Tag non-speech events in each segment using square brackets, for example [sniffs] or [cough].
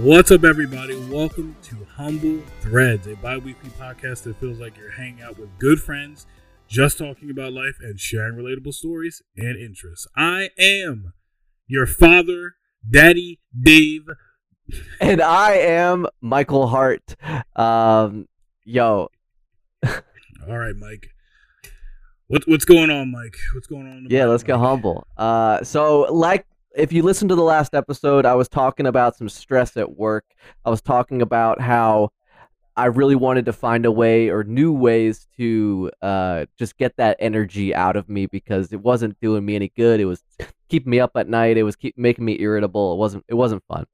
What's up, everybody? Welcome to Humble Threads, a bi weekly podcast that feels like you're hanging out with good friends, just talking about life and sharing relatable stories and interests. I am your father, Daddy Dave. And I am Michael Hart. Um, yo, All right, Mike. What, what's going on, Mike? What's going on? yeah, let's get humble. Uh, so like, if you listen to the last episode, I was talking about some stress at work. I was talking about how I really wanted to find a way or new ways to uh, just get that energy out of me because it wasn't doing me any good. It was [sniffs] keeping me up at night. It was keep making me irritable. It wasn't. It wasn't fun.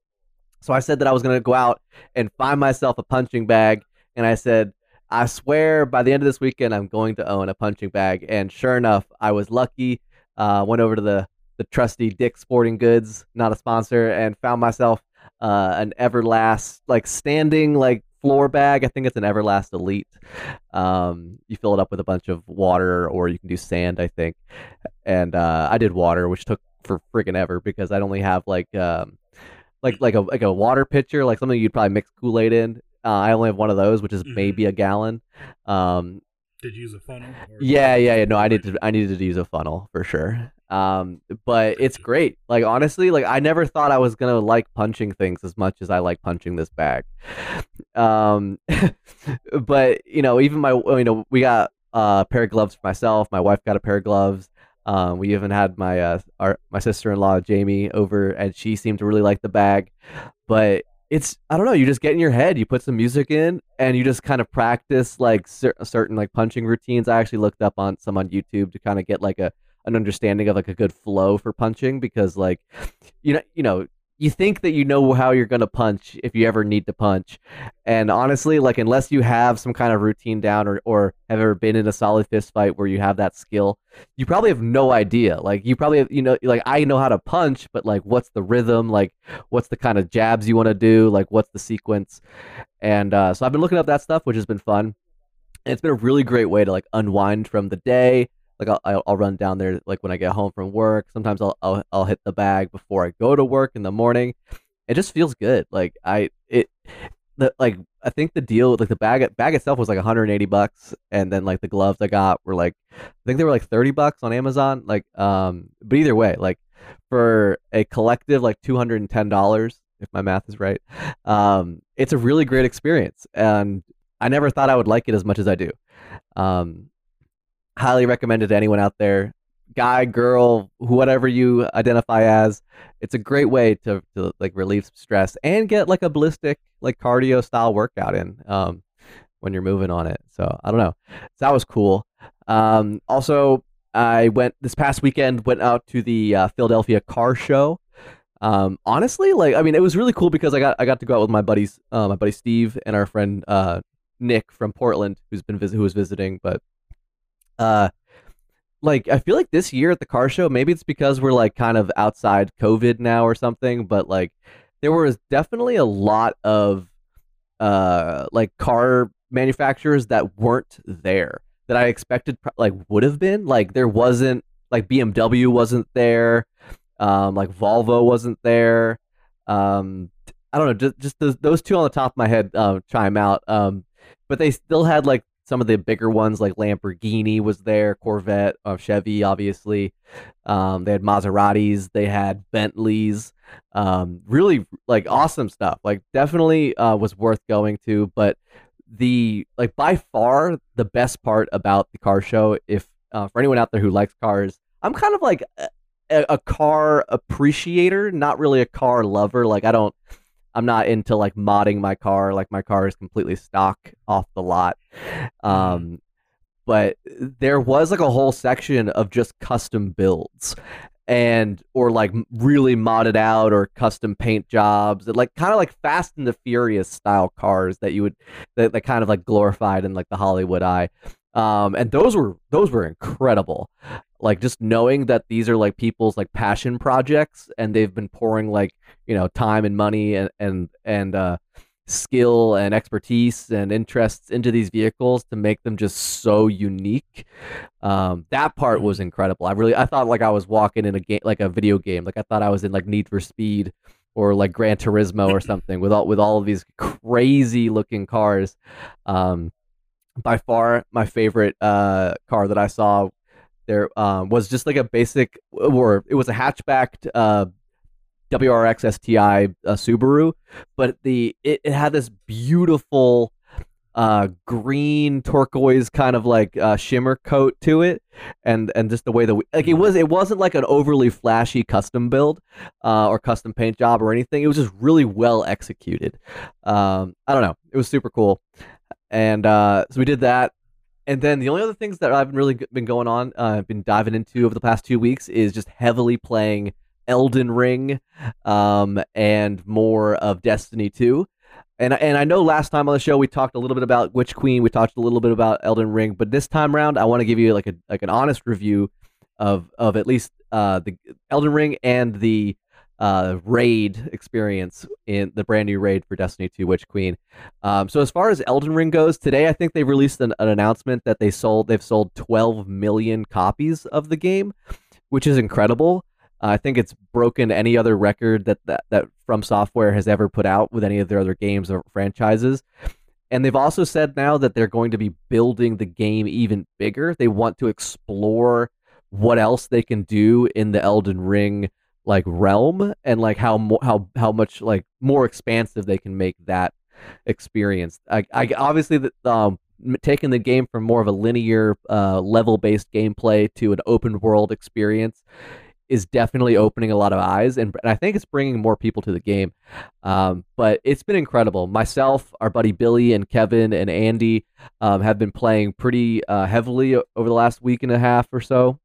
So I said that I was going to go out and find myself a punching bag, and I said, I swear by the end of this weekend, I'm going to own a punching bag. And sure enough, I was lucky. Uh, went over to the the trusty Dick Sporting Goods, not a sponsor, and found myself uh, an Everlast like standing like floor bag. I think it's an Everlast Elite. Um, you fill it up with a bunch of water, or you can do sand. I think, and uh, I did water, which took for friggin' ever because I only have like um, like like a like a water pitcher, like something you'd probably mix Kool Aid in. Uh, I only have one of those, which is Mhm. maybe a gallon. Um, Did you use a funnel? yeah, yeah, yeah. No, I needed I needed to use a funnel for sure. Um, but it's great. Like honestly, like I never thought I was gonna like punching things as much as I like punching this bag. Um, [laughs] but you know, even my you know we got a pair of gloves for myself. My wife got a pair of gloves. Um, we even had my uh, our my sister in law Jamie over, and she seemed to really like the bag. But it's I don't know. You just get in your head. You put some music in, and you just kind of practice like cer- certain like punching routines. I actually looked up on some on YouTube to kind of get like a an understanding of like a good flow for punching because like you know you know you think that you know how you're gonna punch if you ever need to punch, and honestly, like unless you have some kind of routine down or or have ever been in a solid fist fight where you have that skill, you probably have no idea. Like you probably you know like I know how to punch, but like what's the rhythm? Like what's the kind of jabs you want to do? Like what's the sequence? And uh, so I've been looking up that stuff, which has been fun. It's been a really great way to like unwind from the day. Like I'll, I'll run down there like when I get home from work. Sometimes I'll, I'll I'll hit the bag before I go to work in the morning. It just feels good. Like I it the like I think the deal like the bag bag itself was like 180 bucks, and then like the gloves I got were like I think they were like 30 bucks on Amazon. Like um, but either way, like for a collective like 210 dollars if my math is right, um, it's a really great experience, and I never thought I would like it as much as I do. Um, highly recommend it to anyone out there. Guy girl whatever you identify as it's a great way to, to like relieve some stress and get like a ballistic like cardio style workout in um when you're moving on it. So i don't know. So that was cool. Um also i went this past weekend went out to the uh, philadelphia car show. Um honestly like i mean it was really cool because i got i got to go out with my buddies uh, my buddy steve and our friend uh nick from portland who's been visit who was visiting but uh like I feel like this year at the car show, maybe it's because we're like kind of outside COVID now or something, but like there was definitely a lot of uh like car manufacturers that weren't there that I expected like would have been. Like there wasn't like BMW wasn't there, um like Volvo wasn't there. Um I don't know, just just those, those two on the top of my head uh, chime out. Um but they still had like some of the bigger ones like Lamborghini was there, Corvette, uh, Chevy, obviously. Um, they had Maseratis, they had Bentleys. Um, really like awesome stuff. Like definitely uh, was worth going to. But the like by far the best part about the car show, if uh, for anyone out there who likes cars, I'm kind of like a, a car appreciator, not really a car lover. Like I don't. I'm not into like modding my car. Like my car is completely stock off the lot. Um, but there was like a whole section of just custom builds and or like really modded out or custom paint jobs like kind of like fast and the furious style cars that you would that, that kind of like glorified in like the hollywood eye um and those were those were incredible like just knowing that these are like people's like passion projects and they've been pouring like you know time and money and and and uh skill and expertise and interests into these vehicles to make them just so unique. Um, that part was incredible. I really I thought like I was walking in a game like a video game. Like I thought I was in like Need for Speed or like Gran Turismo or [laughs] something with all with all of these crazy looking cars. Um, by far my favorite uh, car that I saw there um, was just like a basic or it was a hatchback uh, WRX STI uh, Subaru, but the it, it had this beautiful uh, green turquoise kind of like uh, shimmer coat to it, and and just the way that we like it was it wasn't like an overly flashy custom build uh, or custom paint job or anything. It was just really well executed. Um, I don't know, it was super cool, and uh, so we did that. And then the only other things that I've really been going on, uh, I've been diving into over the past two weeks is just heavily playing Elden Ring, um, and more of Destiny 2. And and I know last time on the show we talked a little bit about Witch Queen, we talked a little bit about Elden Ring, but this time around I want to give you like a like an honest review of of at least uh, the Elden Ring and the uh, raid experience in the brand new raid for Destiny 2 Witch Queen. Um, so as far as Elden Ring goes, today I think they released an, an announcement that they sold they've sold 12 million copies of the game, which is incredible. Uh, I think it's broken any other record that, that that From Software has ever put out with any of their other games or franchises. And they've also said now that they're going to be building the game even bigger. They want to explore what else they can do in the Elden Ring like realm and like how mo- how how much like more expansive they can make that experience. I, I obviously the, um taking the game from more of a linear uh, level based gameplay to an open world experience is definitely opening a lot of eyes, and, and I think it's bringing more people to the game. Um, but it's been incredible. Myself, our buddy Billy, and Kevin and Andy um, have been playing pretty uh, heavily over the last week and a half or so,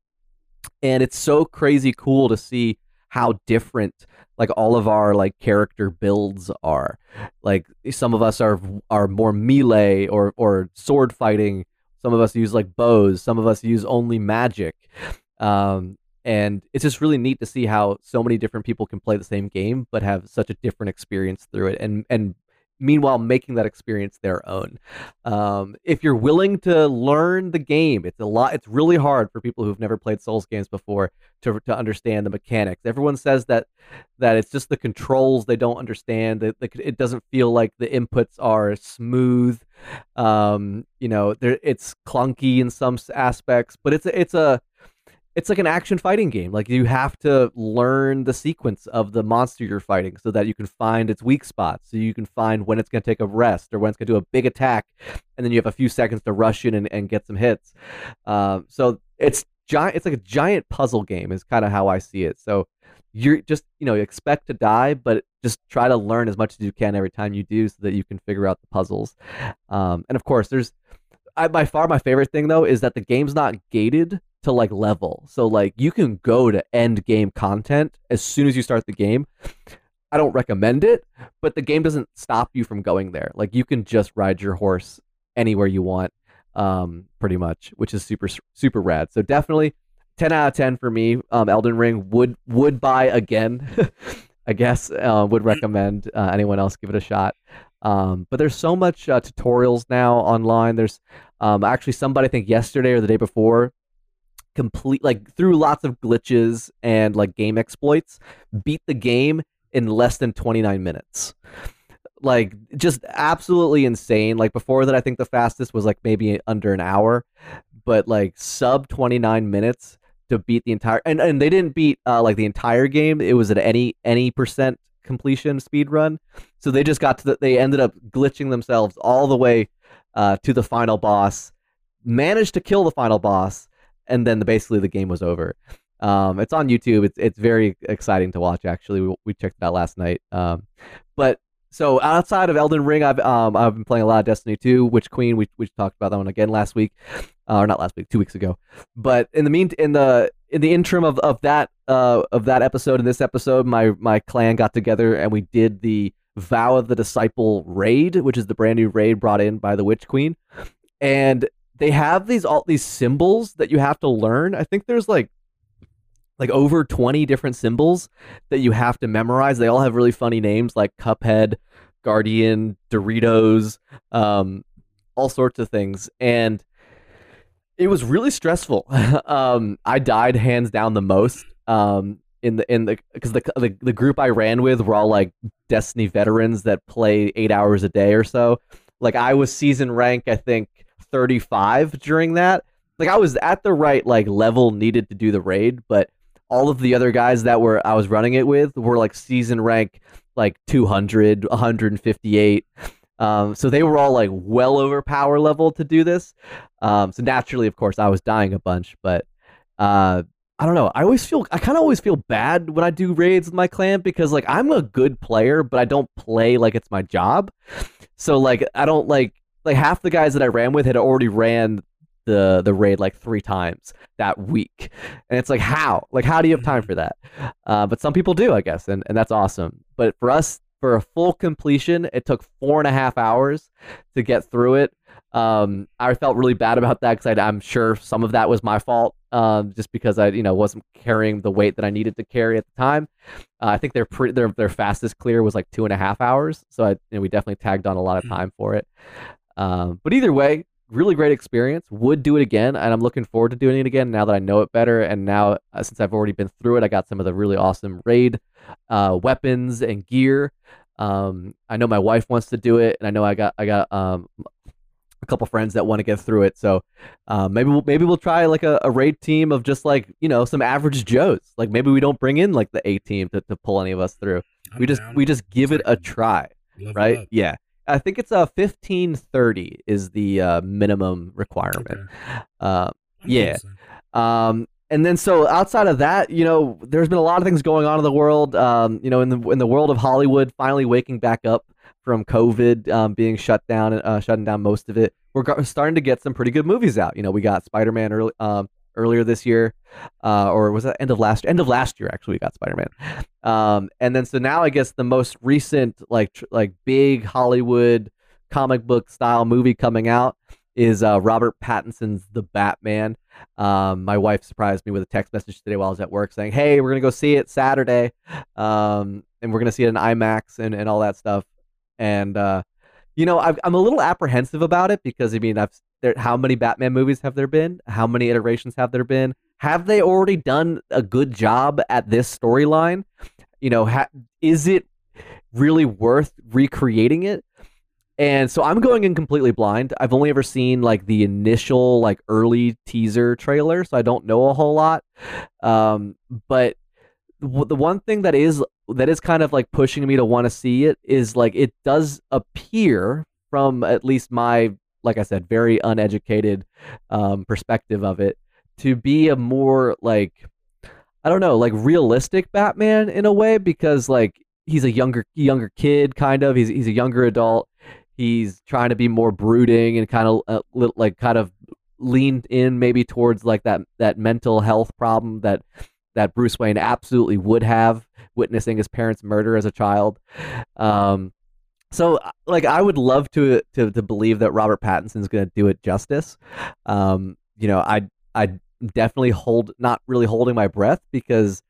and it's so crazy cool to see how different like all of our like character builds are. Like some of us are are more melee or or sword fighting. Some of us use like bows. Some of us use only magic. Um, and it's just really neat to see how so many different people can play the same game but have such a different experience through it and and meanwhile making that experience their own. Um, if you're willing to learn the game it's a lot it's really hard for people who've never played souls games before to, to understand the mechanics. Everyone says that that it's just the controls they don't understand that it doesn't feel like the inputs are smooth. Um, you know it's clunky in some aspects but it's a, it's a it's like an action fighting game. Like you have to learn the sequence of the monster you're fighting so that you can find its weak spots. So you can find when it's going to take a rest or when it's going to do a big attack, and then you have a few seconds to rush in and, and get some hits. Um, so it's giant. It's like a giant puzzle game. Is kind of how I see it. So you're just you know expect to die, but just try to learn as much as you can every time you do, so that you can figure out the puzzles. Um, and of course, there's I, by far my favorite thing though is that the game's not gated to like level. So like you can go to end game content as soon as you start the game. I don't recommend it, but the game doesn't stop you from going there. Like you can just ride your horse anywhere you want, um, pretty much, which is super super rad. So definitely, ten out of ten for me. Um, Elden Ring would would buy again. [laughs] I guess uh, would recommend uh, anyone else give it a shot. Um, but there's so much uh, tutorials now online. There's um, actually somebody I think yesterday or the day before complete like through lots of glitches and like game exploits beat the game in less than 29 minutes. Like just absolutely insane. Like before that i think the fastest was like maybe under an hour but like sub 29 minutes to beat the entire and, and they didn't beat uh, like the entire game. It was at any any percent completion speed run so they just got to the, they ended up glitching themselves all the way uh, to the final boss managed to kill the final boss and then the, basically the game was over. Um, it's on YouTube. It's it's very exciting to watch. Actually, we, we checked it out last night. Um, but so outside of Elden Ring, I've um I've been playing a lot of Destiny 2, Witch Queen. We we talked about that one again last week, uh, or not last week, two weeks ago. But in the mean in the in the interim of, of that uh of that episode and this episode, my my clan got together and we did the Vow of the Disciple raid, which is the brand new raid brought in by the Witch Queen. And they have these all these symbols that you have to learn. I think there's like like over 20 different symbols that you have to memorize. They all have really funny names like Cuphead, Guardian, Doritos, um, all sorts of things. And it was really stressful. [laughs] um, I died hands down the most. Um, in the in the because the, the the group I ran with were all like Destiny veterans that play eight hours a day or so. Like I was season rank, I think thirty five during that. Like I was at the right like level needed to do the raid, but all of the other guys that were I was running it with were like season rank like 200, 158. Um, so they were all like well over power level to do this. Um, so naturally, of course, I was dying a bunch, but uh, I don't know. I always feel I kind of always feel bad when I do raids with my clan because like I'm a good player, but I don't play like it's my job. So like I don't like like half the guys that I ran with had already ran the the raid like three times that week, and it's like how like how do you have time mm-hmm. for that? Uh, but some people do, I guess, and and that's awesome. But for us, for a full completion, it took four and a half hours to get through it. Um, I felt really bad about that because I'm sure some of that was my fault, um, just because I, you know, wasn't carrying the weight that I needed to carry at the time. Uh, I think their pre- their their fastest clear was like two and a half hours, so I, you know, we definitely tagged on a lot of hmm. time for it. Um, but either way, really great experience. Would do it again, and I'm looking forward to doing it again now that I know it better. And now, uh, since I've already been through it, I got some of the really awesome raid uh, weapons and gear. Um, I know my wife wants to do it, and I know I got I got um, a couple friends that want to get through it. So uh, maybe we'll maybe we'll try like a, a, raid team of just like you know some average Joes. Like maybe we don't bring in like the A team to, to pull any of us through. I'm we just down. we just give it a try, Love right? Yeah. I think it's a fifteen thirty is the uh, minimum requirement. Okay. Uh, yeah. Um, and then so outside of that, you know, there's been a lot of things going on in the world. Um, you know, in the in the world of Hollywood, finally waking back up from COVID um, being shut down, uh, shutting down most of it. We're starting to get some pretty good movies out. You know, we got Spider Man early, um, earlier this year, uh, or was that end of last end of last year? Actually, we got Spider Man, um, and then so now I guess the most recent like tr- like big Hollywood comic book style movie coming out is uh, Robert Pattinson's The Batman. Um, my wife surprised me with a text message today while I was at work saying, "Hey, we're gonna go see it Saturday, um, and we're gonna see it in IMAX and, and all that stuff." and uh, you know i am a little apprehensive about it because I mean I've there, how many Batman movies have there been? How many iterations have there been? Have they already done a good job at this storyline? You know, ha- is it really worth recreating it? And so I'm going in completely blind. I've only ever seen like the initial like early teaser trailer, so I don't know a whole lot. Um, but the one thing that is that is kind of like pushing me to want to see it is like it does appear from at least my like I said very uneducated um, perspective of it to be a more like I don't know like realistic Batman in a way because like he's a younger younger kid kind of. He's he's a younger adult. He's trying to be more brooding and kind of uh, like kind of leaned in maybe towards like that that mental health problem that that Bruce Wayne absolutely would have witnessing his parents' murder as a child. Um, so, like, I would love to to, to believe that Robert Pattinson's going to do it justice. Um, you know, I I definitely hold not really holding my breath because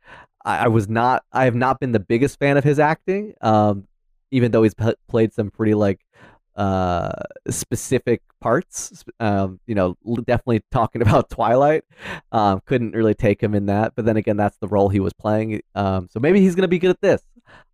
I, I, was not I have not been the biggest fan of his acting. Um, even though he's p- played some pretty like uh, specific parts. Um, you know, definitely talking [laughs] about Twilight. Um, couldn't really take him in that, but then again, that's the role he was playing. Um, so maybe he's gonna be good at this.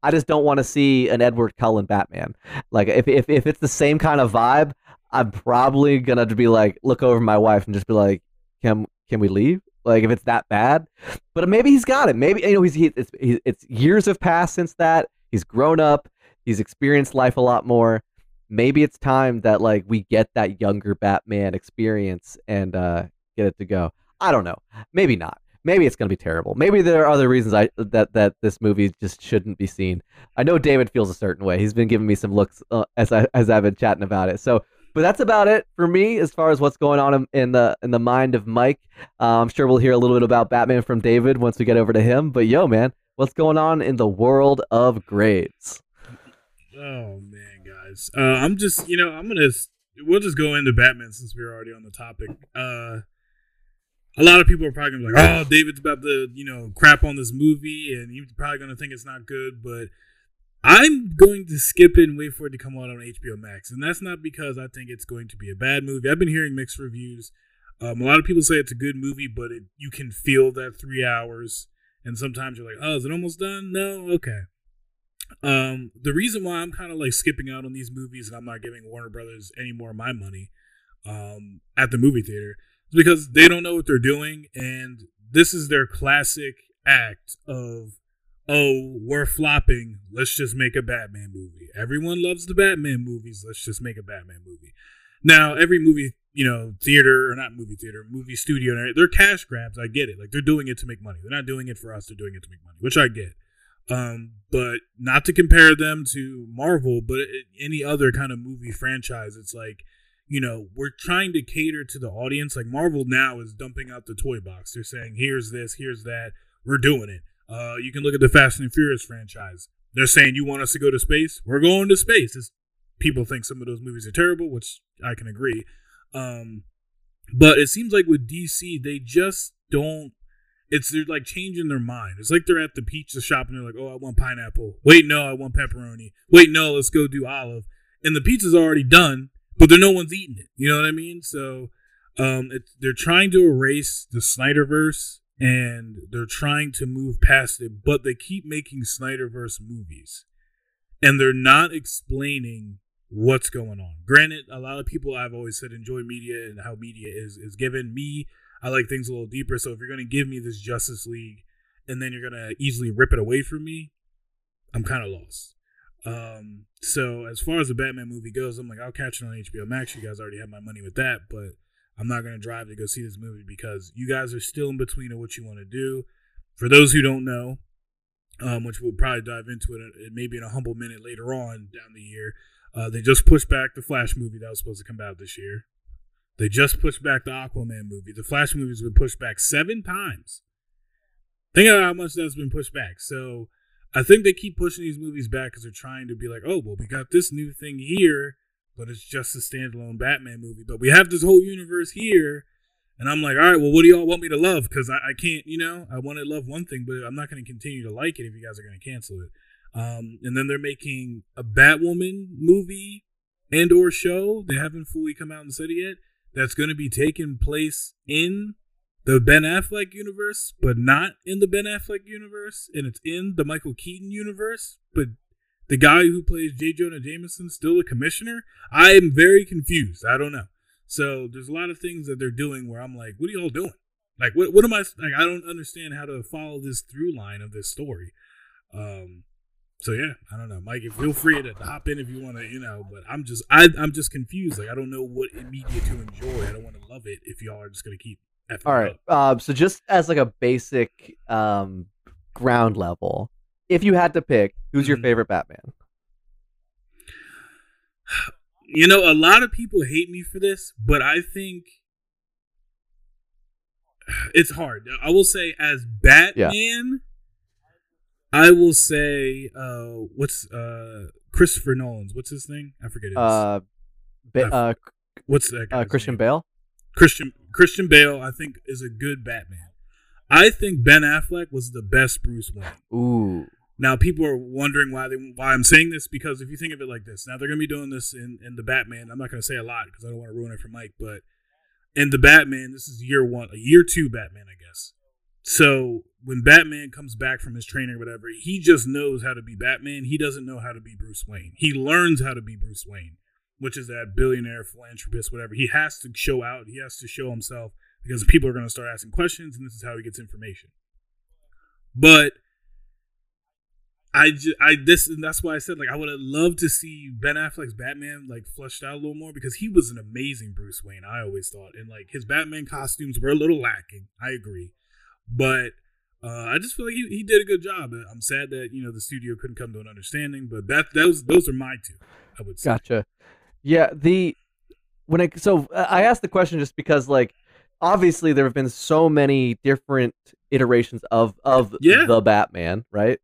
I just don't want to see an Edward Cullen Batman. Like if, if if it's the same kind of vibe, I'm probably gonna be like look over my wife and just be like, can can we leave? Like if it's that bad, but maybe he's got it. Maybe you know he's he, it's, he, it's years have passed since that. He's grown up. He's experienced life a lot more maybe it's time that like we get that younger Batman experience and uh, get it to go. I don't know. Maybe not. Maybe it's gonna be terrible. Maybe there are other reasons I that that this movie just shouldn't be seen. I know David feels a certain way. He's been giving me some looks uh, as I as I've been chatting about it. So, but that's about it for me as far as what's going on in, the in the mind of Mike. Uh, I'm sure we'll hear a little bit about Batman from David once we get over to him. But yo, man, what's going on in the world of Graves? Oh man guys. Uh, I'm just, you know, I'm gonna. We'll just go into Batman since we're already on the topic. Uh, a lot of people are probably gonna be like, "Oh, David's about to, you know, crap on this movie," and he's probably gonna think it's not good. But I'm going to skip it and wait for it to come out on HBO Max, and that's not because I think it's going to be a bad movie. I've been hearing mixed reviews. Um, a lot of people say it's a good movie, but it, you can feel that three hours and sometimes you're like, oh, is it almost done? No, okay. Um, the reason why I'm kind of like skipping out on these movies and I'm not giving Warner Brothers any more of my money um, at the movie theater is because they don't know what they're doing, and this is their classic act of, oh, we're flopping. Let's just make a Batman movie. Everyone loves the Batman movies. Let's just make a Batman movie. Now, every movie, you know, theater or not movie theater, movie studio, they're cash grabs. I get it. Like they're doing it to make money. They're not doing it for us. They're doing it to make money, which I get. Um, but not to compare them to Marvel, but any other kind of movie franchise. It's like, you know, we're trying to cater to the audience. Like Marvel now is dumping out the toy box. They're saying, here's this, here's that. We're doing it. Uh, you can look at the Fast and Furious franchise. They're saying, you want us to go to space? We're going to space. It's, people think some of those movies are terrible, which I can agree. Um, but it seems like with DC, they just don't it's they're like changing their mind. It's like they're at the pizza shop and they're like, "Oh, I want pineapple." Wait, no, I want pepperoni. Wait, no, let's go do olive. And the pizza's already done, but there no one's eating it. You know what I mean? So, um, they're trying to erase the Snyderverse and they're trying to move past it, but they keep making Snyderverse movies, and they're not explaining what's going on. Granted, a lot of people I've always said enjoy media and how media is is given me I like things a little deeper. So if you're gonna give me this Justice League and then you're gonna easily rip it away from me, I'm kind of lost. Um, so as far as the Batman movie goes, I'm like, I'll catch it on HBO Max. You guys already have my money with that, but I'm not gonna drive to go see this movie because you guys are still in between of what you want to do. For those who don't know, um, which we'll probably dive into it, maybe in a humble minute later on down the year. Uh, they just pushed back the Flash movie that was supposed to come out this year. They just pushed back the Aquaman movie. The Flash movie's been pushed back seven times. Think about how much that's been pushed back. So I think they keep pushing these movies back because they're trying to be like, oh, well, we got this new thing here, but it's just a standalone Batman movie. But we have this whole universe here. And I'm like, all right, well, what do y'all want me to love? Because I, I can't, you know, I want to love one thing, but I'm not going to continue to like it if you guys are going to cancel it. Um, and then they're making a Batwoman movie and or show. They haven't fully come out and said it yet that's going to be taking place in the Ben Affleck universe, but not in the Ben Affleck universe, and it's in the Michael Keaton universe, but the guy who plays J. Jonah Jameson still a commissioner. I am very confused. I don't know. So there's a lot of things that they're doing where I'm like, what are y'all doing? Like, what what am I like? I don't understand how to follow this through line of this story. Um, so yeah, I don't know, Mike. Feel free to hop in if you want to, you know. But I'm just, I, I'm just confused. Like I don't know what media to enjoy. I don't want to love it if y'all are just gonna keep. All right. Um. So just as like a basic um ground level, if you had to pick, who's your mm-hmm. favorite Batman? You know, a lot of people hate me for this, but I think [sighs] it's hard. I will say, as Batman. Yeah I will say, uh, what's uh Christopher Nolan's? What's his thing? I forget. His, uh, ba- uh, what's that? Uh, Christian name? Bale. Christian Christian Bale, I think, is a good Batman. I think Ben Affleck was the best Bruce Wayne. Ooh. Now people are wondering why they why I'm saying this because if you think of it like this, now they're gonna be doing this in in the Batman. I'm not gonna say a lot because I don't want to ruin it for Mike, but in the Batman, this is year one, a year two Batman, I guess. So when Batman comes back from his training or whatever, he just knows how to be Batman. He doesn't know how to be Bruce Wayne. He learns how to be Bruce Wayne, which is that billionaire philanthropist, whatever. He has to show out. He has to show himself because people are going to start asking questions, and this is how he gets information. But I just, I this and that's why I said like I would have loved to see Ben Affleck's Batman like flushed out a little more because he was an amazing Bruce Wayne. I always thought, and like his Batman costumes were a little lacking. I agree, but uh, I just feel like he, he did a good job. I'm sad that you know the studio couldn't come to an understanding, but that those those are my two. I would say. Gotcha. Yeah. The when I so I asked the question just because like obviously there have been so many different iterations of of yeah. the Batman, right?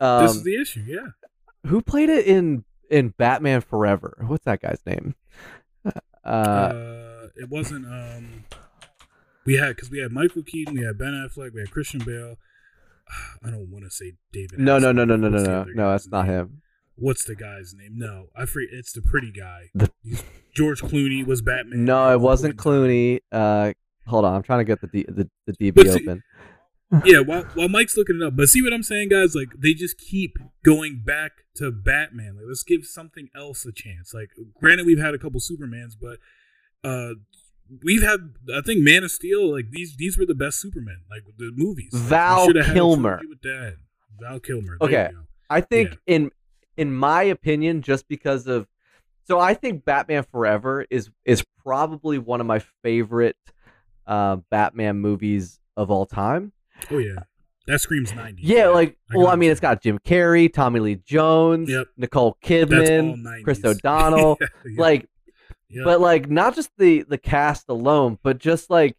Um, this is the issue. Yeah. Who played it in in Batman Forever? What's that guy's name? Uh, uh it wasn't um we had because we had Michael Keaton, we had Ben Affleck, we had Christian Bale. [sighs] I don't want to say David. No, no, no, no, no, no, no, no. That's not him. What's the guy's name? No, I forget. It's the pretty guy. The... George Clooney was Batman. No, it wasn't Clooney. Uh, hold on, I'm trying to get the D, the the DB open. [laughs] yeah, while, while Mike's looking it up, but see what I'm saying, guys? Like they just keep going back to Batman. Like let's give something else a chance. Like granted, we've had a couple Supermans, but uh we've had I think Man of Steel. Like these these were the best Superman Like the movies. Like, Val shoulda had a Kilmer. With that. Val Kilmer. Okay. I think in in my opinion, just because of so I think Batman Forever is is probably one of my favorite uh, Batman movies of all time. Oh yeah, that screams '90s. Yeah, like I well, I mean, it. it's got Jim Carrey, Tommy Lee Jones, Yep. Nicole Kidman, Chris [laughs] O'Donnell. Yeah, yeah, Like, yeah. but like not just the the cast alone, but just like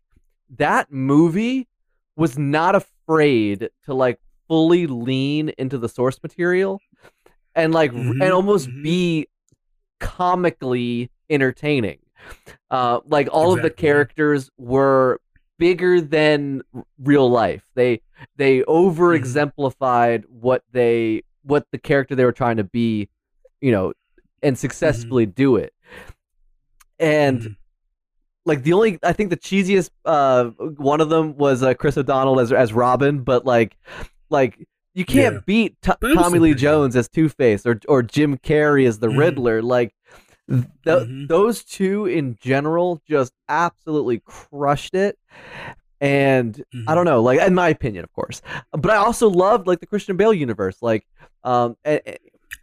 that movie was not afraid to like fully lean into the source material and like Mhm, and almost mhm. be comically entertaining. Uh, like all of the characters were bigger than real life. They they Mm-hmm. over exemplified what they what the character they were trying to be, you know, Mm-hmm. and successfully do it. And Mhm. like the only I think the cheesiest uh one of them was uh, Chris O'Donnell as as Robin, but like like you can't Yeah. beat T- But it was Tommy Lee. Jones as Two Face or or Jim Carrey as the Mhm. Riddler. Like th- Mhm. those two in general just absolutely crushed it. And I Mhm. don't know, like in my opinion, of course, but I also loved like the Christian Bale universe, like um, and-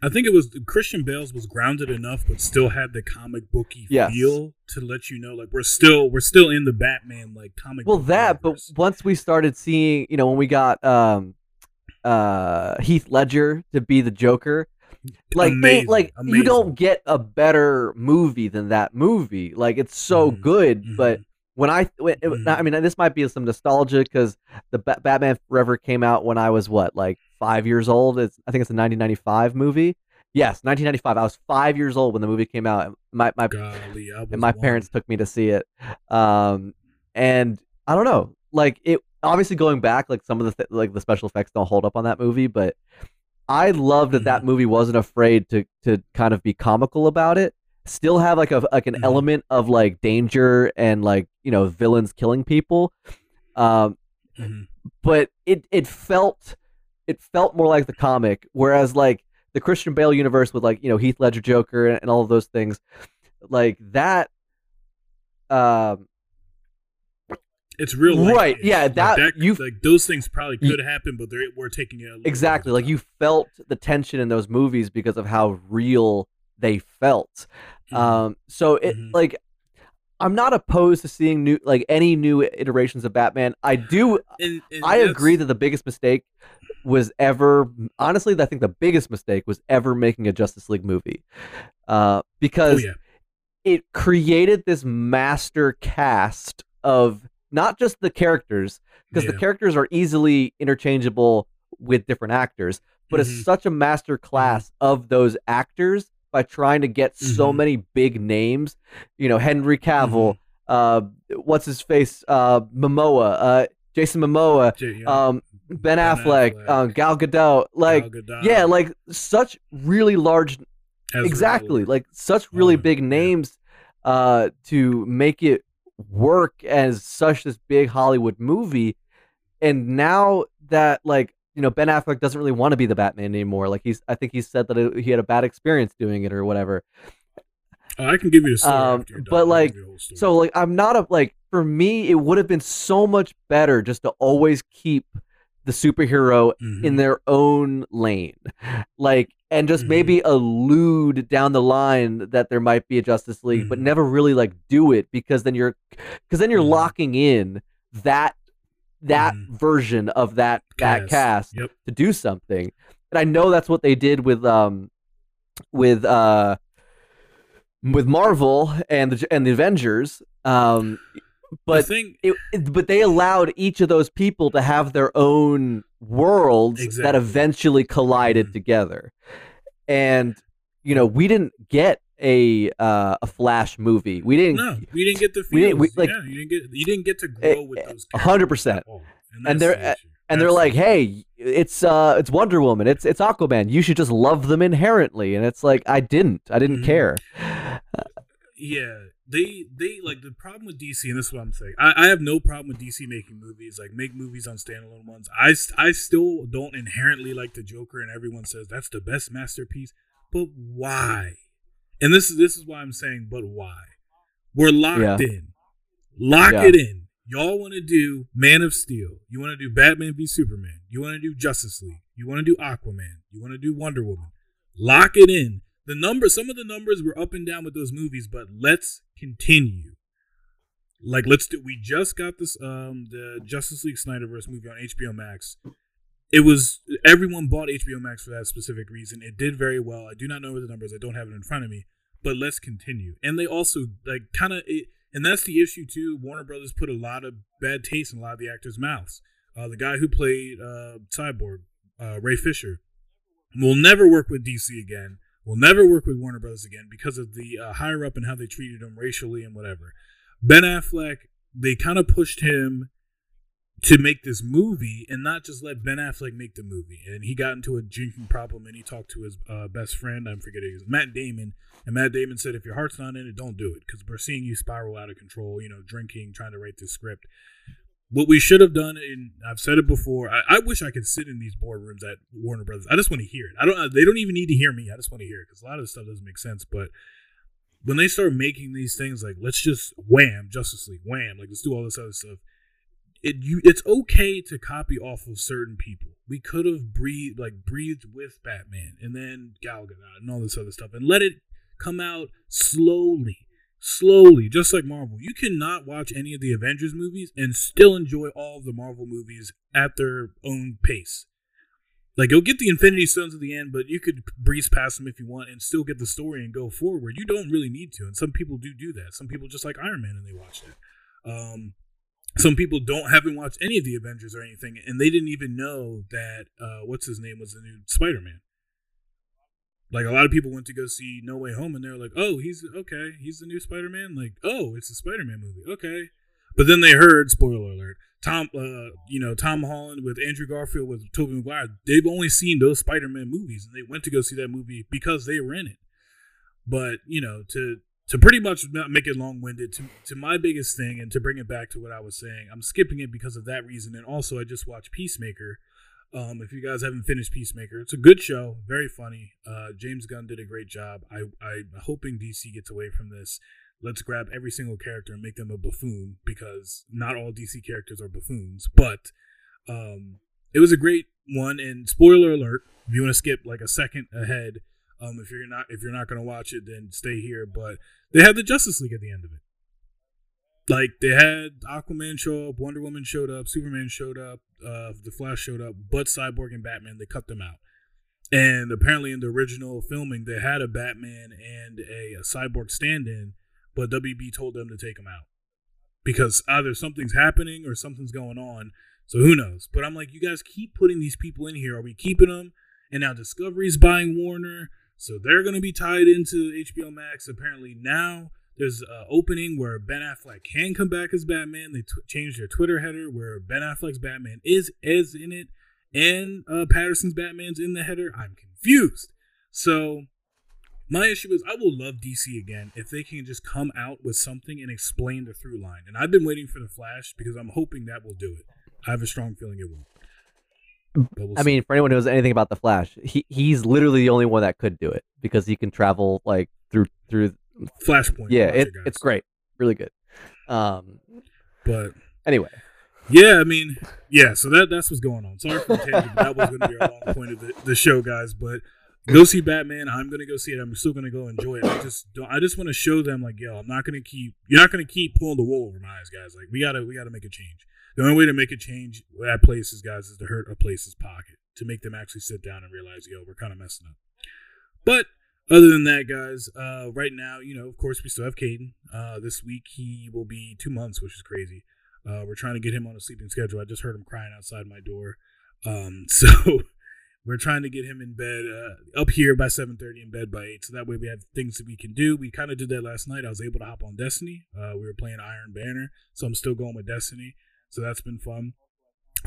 I think it was Christian Bale's was grounded enough, but still had the comic booky Yes. feel to let you know, like we're still we're still in the Batman like comic. well that, but once we started seeing, you know, when we got um, uh, Heath Ledger to be the Joker, [laughs] like Amazing, like you don't get a better movie than that movie. Like it's so Mhm, good, but Mhm. when I when, Mhm. I mean this might be some nostalgia because the ba- Batman Forever came out when I was what like five years old. It's I think it's a 1995 movie. Yes, 1995. I was five years old when the movie came out. My my golly, and my one. parents took me to see it. Um, and I don't know, like it. Obviously, going back, like some of the th- like the special effects don't hold up on that movie, but I love that that movie wasn't afraid to to kind of be comical about it. Still have like a like an Mhm. element of like danger and like you know villains killing people. Um, Mhm. but it it felt it felt more like the comic whereas like the christian bale universe with like you know heath ledger joker and, and all of those things like that um It's real, life Right, yeah, Like, that- you- like those things probably You- could happen, but they're we're taking it a little exactly like you felt the tension in those movies because of how real they felt top. um so it Mhm. like i'm not opposed to seeing new like any new iterations of batman. I do I agree that the biggest mistake was ever, honestly, I think the biggest mistake was ever making a Justice League movie, uh, Oh because yeah, it created this master cast of not just the characters, because the characters are easily interchangeable with different actors, but it's Mhm. such a master class of those actors by trying to get so Mhm. many big names. You know, Henry Cavill, Mm-hmm. uh, what's his face, uh, Momoa, uh, Jason Momoa, um, Ben, Ben Affleck, Affleck. Um, Gal Gadot, like Gal Gadot, yeah, like such really large, Ezra exactly, like such really yeah, big names, uh, to make it work as such this big Hollywood movie, and now that like you know Ben Affleck doesn't really want to be the Batman anymore. Like he's, I think he said that it, he had a bad experience doing it or whatever. Oh, I can give you the story. Um, but, like. So like I'm not a like for me it would have been so much better just to always keep the superhero Mhm. in their own lane. Like and just Mhm. maybe allude down the line that there might be a Justice League, but Mhm. never really like do it because then you're because then you're Mhm. locking in that that Mhm. version of that that Cast. cast Yep. to do something. And I know that's what they did with um with uh with Marvel and the and the Avengers. Um but thing, it, it- but they allowed each of those people to have their own worlds that eventually collided Mhm. together. And you know, we didn't get a uh, a Flash movie. We didn't no, we didn't get the we didn't- we- like- yeah, you didn't get you didn't get to grow with eh, those. Hundred percent. at. And they're- the and they're like, "Hey, it's uh it's Wonder Woman. It's it's Aquaman. You should just love them inherently." And it's like, "I didn't. I didn't Mhm. care." yeah, they they like the problem with DC, and this is what I'm saying. I, I have no problem with DC making movies, like make movies on standalone ones. I I still don't inherently like the Joker, and everyone says that's the best masterpiece. But why? And this is this is why I'm saying, but why? We're locked Yeah. in. Lock Yeah. it in. Y'all want to do Man of Steel. You want to do Batman v Superman. You want to do Justice League. You want to do Aquaman. You want to do Wonder Woman. Lock it in. The number, some of the numbers were up and down with those movies, but let's continue. Like let's do. We just got this um the Justice League Snyderverse movie on HBO Max. It was everyone bought HBO Max for that specific reason. It did very well. I do not know the numbers. I don't have it in front of me. But let's continue. And they also like kind of and that's the issue too. Warner Brothers put a lot of bad taste in a lot of the actors' mouths. Uh, the guy who played uh, Cyborg, uh, Ray Fisher, will never work with DC again. Will never work with Warner Brothers again because of the uh, higher up and how they treated him racially and whatever. Ben Affleck, they kind of pushed him to make this movie and not just let Ben Affleck make the movie. And he got into a drinking problem and he talked to his uh, best friend, I'm forgetting his Matt Damon. And Matt Damon said, if your heart's not in it, don't do it because we're seeing you spiral out of control, you know, drinking, trying to write this script. What we should have done, and I've said it before, I, I wish I could sit in these boardrooms at Warner Brothers. I just want to hear it. I don't. They don't even need to hear me. I just want to hear it because a lot of this stuff doesn't make sense. But when they start making these things like let's just wham Justice League, wham, like let's do all this other stuff. It you it's okay to copy off of certain people. We could have breathed like breathed with Batman and then Gal Gadot and all this other stuff and let it come out slowly, slowly, just like Marvel. You cannot watch any of the Avengers movies and still enjoy all of the Marvel movies at their own pace. Like you'll get the Infinity Stones at the end, but you could breeze past them if you want and still get the story and go forward. You don't really need to, and some people do do that. Some people just like Iron Man and they watch it. Um, some people don't haven't watched any of the Avengers or anything, and they didn't even know that uh, what's his name was the new Spider Man. Like a lot of people went to go see No Way Home, and they're like, "Oh, he's okay. He's the new Spider Man." Like, "Oh, it's a Spider Man movie." Okay, but then they heard spoiler alert. Tom, uh, you know, Tom Holland with Andrew Garfield with Tobey Maguire. They've only seen those Spider Man movies, and they went to go see that movie because they were in it. But you know, to to pretty much not make it long winded, to to my biggest thing, and to bring it back to what I was saying, I'm skipping it because of that reason, and also I just watched Peacemaker. Um, if you guys haven't finished Peacemaker, it's a good show, very funny. Uh, James Gunn did a great job. I I'm hoping DC gets away from this. Let's grab every single character and make them a buffoon because not all DC characters are buffoons. But um, it was a great one. And spoiler alert: if you want to skip like a second ahead, um, if you're not if you're not gonna watch it, then stay here. But they had the Justice League at the end of it. Like they had Aquaman show up, Wonder Woman showed up, Superman showed up, uh, the Flash showed up, but Cyborg and Batman they cut them out. And apparently in the original filming they had a Batman and a, a Cyborg stand-in, but WB told them to take them out because either something's happening or something's going on. So who knows? But I'm like, you guys keep putting these people in here. Are we keeping them? And now Discovery's buying Warner, so they're going to be tied into HBO Max. Apparently now there's an opening where Ben Affleck can come back as Batman. They t- changed their Twitter header where Ben Affleck's Batman is is in it, and uh, Pattinson's Batman's in the header. I'm confused. So my issue is I will love DC again if they can just come out with something and explain the through line. And I've been waiting for the Flash because I'm hoping that will do it. I have a strong feeling it will. We'll I see. mean, for anyone who knows anything about the Flash, he he's literally the only one that could do it because he can travel like through through. Flashpoint. Yeah, it, it's great, really good. Um. But Anyway, yeah, I mean, yeah. So that that's what's going on. Sorry for the tangent, that was going to be our long point of the, the show, guys. But go see Batman. I'm going to go see it. I'm still going to go enjoy it. I just don't. I just want to show them like, yo, I'm not going to keep. You're not going to keep pulling the wool over my eyes, guys. Like we gotta we gotta make a change. The only way to make a change at places, guys, is to hurt a place's pocket to make them actually sit down and realize, yo, we're kind of messing up. But other than that, guys, uh, right now, you know, of course, we still have Caden. Uh, this week he will be two months, which is crazy. Uh, we're trying to get him on a sleeping schedule. I just heard him crying outside my door. Um, [laughs] so we're trying to get him in bed uh, up here by 7.30 in bed by 8 so that way we have things that we can do we kind of did that last night i was able to hop on destiny uh, we were playing iron banner so i'm still going with destiny so that's been fun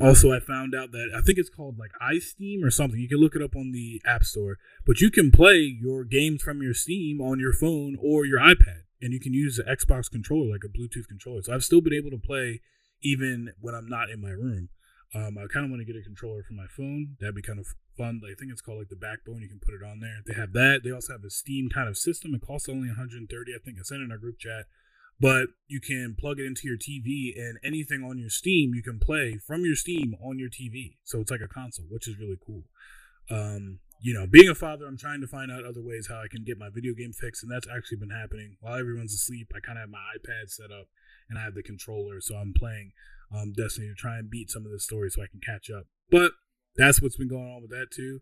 also i found out that i think it's called like isteam or something you can look it up on the app store but you can play your games from your steam on your phone or your ipad and you can use the Xbox controller like a Bluetooth controller. So I've still been able to play even when I'm not in my room. Um, I kind of want to get a controller for my phone. That'd be kind of fun. I think it's called like the Backbone. You can put it on there. They have that. They also have a Steam kind of system. It costs only 130. I think I sent in our group chat. But you can plug it into your TV, and anything on your Steam you can play from your Steam on your TV. So it's like a console, which is really cool. Um, you know, being a father, I'm trying to find out other ways how I can get my video game fixed, and that's actually been happening while everyone's asleep. I kind of have my iPad set up, and I have the controller, so I'm playing um, Destiny to try and beat some of the story so I can catch up. But that's what's been going on with that too.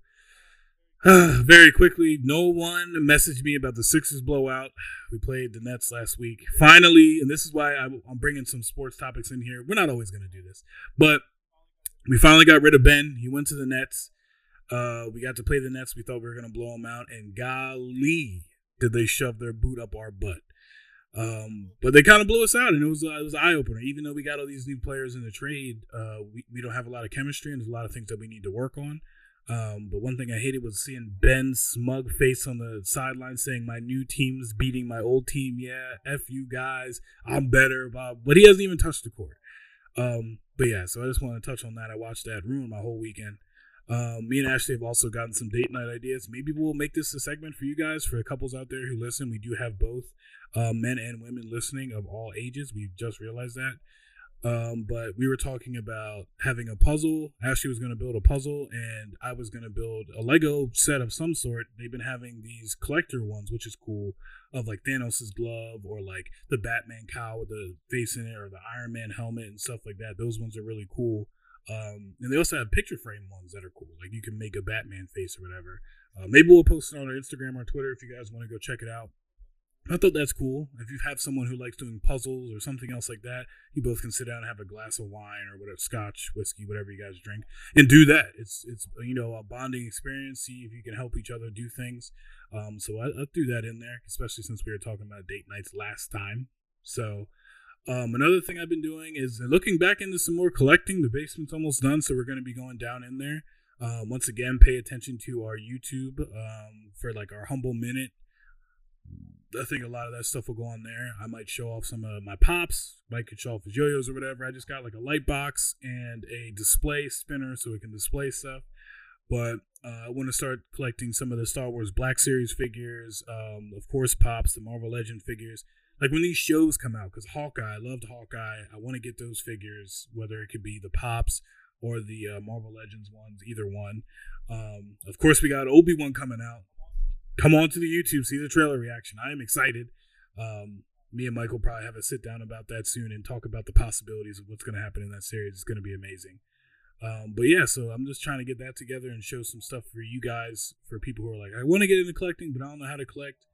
[sighs] Very quickly, no one messaged me about the Sixers blowout. We played the Nets last week. Finally, and this is why I'm bringing some sports topics in here. We're not always going to do this, but we finally got rid of Ben. He went to the Nets. Uh, we got to play the Nets. We thought we were going to blow them out, and golly, did they shove their boot up our butt. Um, but they kind of blew us out, and it was uh, it was eye opener. Even though we got all these new players in the trade, uh, we we don't have a lot of chemistry, and there's a lot of things that we need to work on. Um, but one thing I hated was seeing Ben's smug face on the sideline saying, "My new team's beating my old team. Yeah, f you guys, I'm better." Bob, but he hasn't even touched the court. Um, but yeah, so I just want to touch on that. I watched that ruin my whole weekend. Um, me and Ashley have also gotten some date night ideas. Maybe we'll make this a segment for you guys, for the couples out there who listen. We do have both uh, men and women listening of all ages. We've just realized that. Um, but we were talking about having a puzzle. Ashley was going to build a puzzle, and I was going to build a Lego set of some sort. They've been having these collector ones, which is cool, of like Thanos' glove or like the Batman cowl with the face in it or the Iron Man helmet and stuff like that. Those ones are really cool. Um, and they also have picture frame ones that are cool. Like you can make a Batman face or whatever. Uh, maybe we'll post it on our Instagram or Twitter if you guys want to go check it out. I thought that's cool. If you have someone who likes doing puzzles or something else like that, you both can sit down and have a glass of wine or whatever, scotch, whiskey, whatever you guys drink, and do that. It's it's you know a bonding experience. See if you can help each other do things. Um, so I, I threw that in there, especially since we were talking about date nights last time. So um, another thing I've been doing is looking back into some more collecting. The basement's almost done, so we're going to be going down in there. Um, once again, pay attention to our YouTube um, for like our humble minute. I think a lot of that stuff will go on there. I might show off some of my pops. Mike could show off his yo-yos or whatever. I just got like a light box and a display spinner so we can display stuff. But uh, I want to start collecting some of the Star Wars Black Series figures. Um, of course, pops, the Marvel Legend figures like when these shows come out because hawkeye i loved hawkeye i want to get those figures whether it could be the pops or the uh, marvel legends ones either one um, of course we got obi-wan coming out come on to the youtube see the trailer reaction i am excited um, me and michael probably have a sit down about that soon and talk about the possibilities of what's going to happen in that series it's going to be amazing um, but yeah, so I'm just trying to get that together and show some stuff for you guys, for people who are like, I want to get into collecting, but I don't know how to collect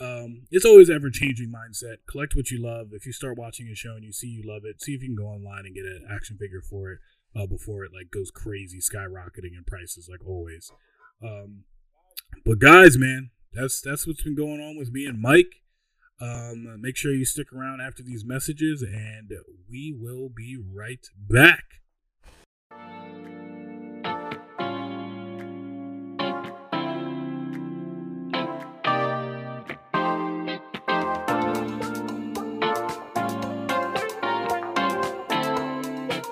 um, it's always ever changing mindset. Collect what you love. If you start watching a show and you see you love it, see if you can go online and get an action figure for it uh, before it like goes crazy, skyrocketing in prices like always. Um, but guys, man, that's that's what's been going on with me and Mike. Um, make sure you stick around after these messages, and we will be right back.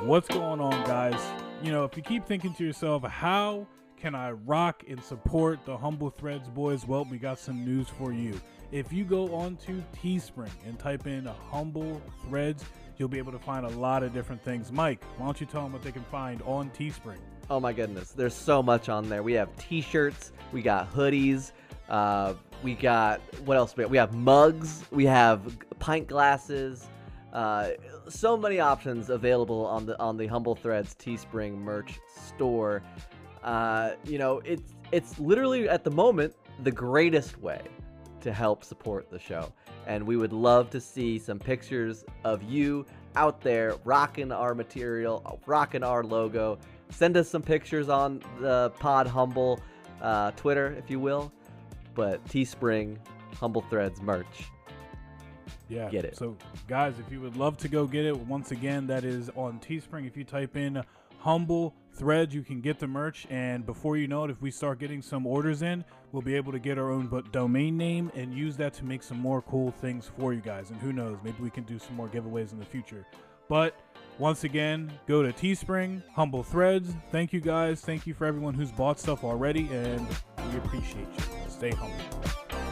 What's going on, guys? You know, if you keep thinking to yourself, how can I rock and support the Humble Threads boys? Well, we got some news for you. If you go on to Teespring and type in Humble Threads, you'll be able to find a lot of different things. Mike, why don't you tell them what they can find on Teespring? Oh my goodness, there's so much on there. We have T-shirts, we got hoodies, uh, we got what else? We have, we have mugs, we have pint glasses. Uh, so many options available on the on the Humble Threads Teespring merch store. Uh, you know, it's it's literally at the moment the greatest way to help support the show. And we would love to see some pictures of you out there rocking our material, rocking our logo. Send us some pictures on the Pod Humble uh, Twitter, if you will. But Teespring, Humble Threads merch yeah. Get it. So, guys, if you would love to go get it, once again, that is on Teespring. If you type in Humble Threads. You can get the merch, and before you know it, if we start getting some orders in, we'll be able to get our own but domain name and use that to make some more cool things for you guys. And who knows, maybe we can do some more giveaways in the future. But once again, go to Teespring, Humble Threads. Thank you guys. Thank you for everyone who's bought stuff already, and we appreciate you. Stay humble.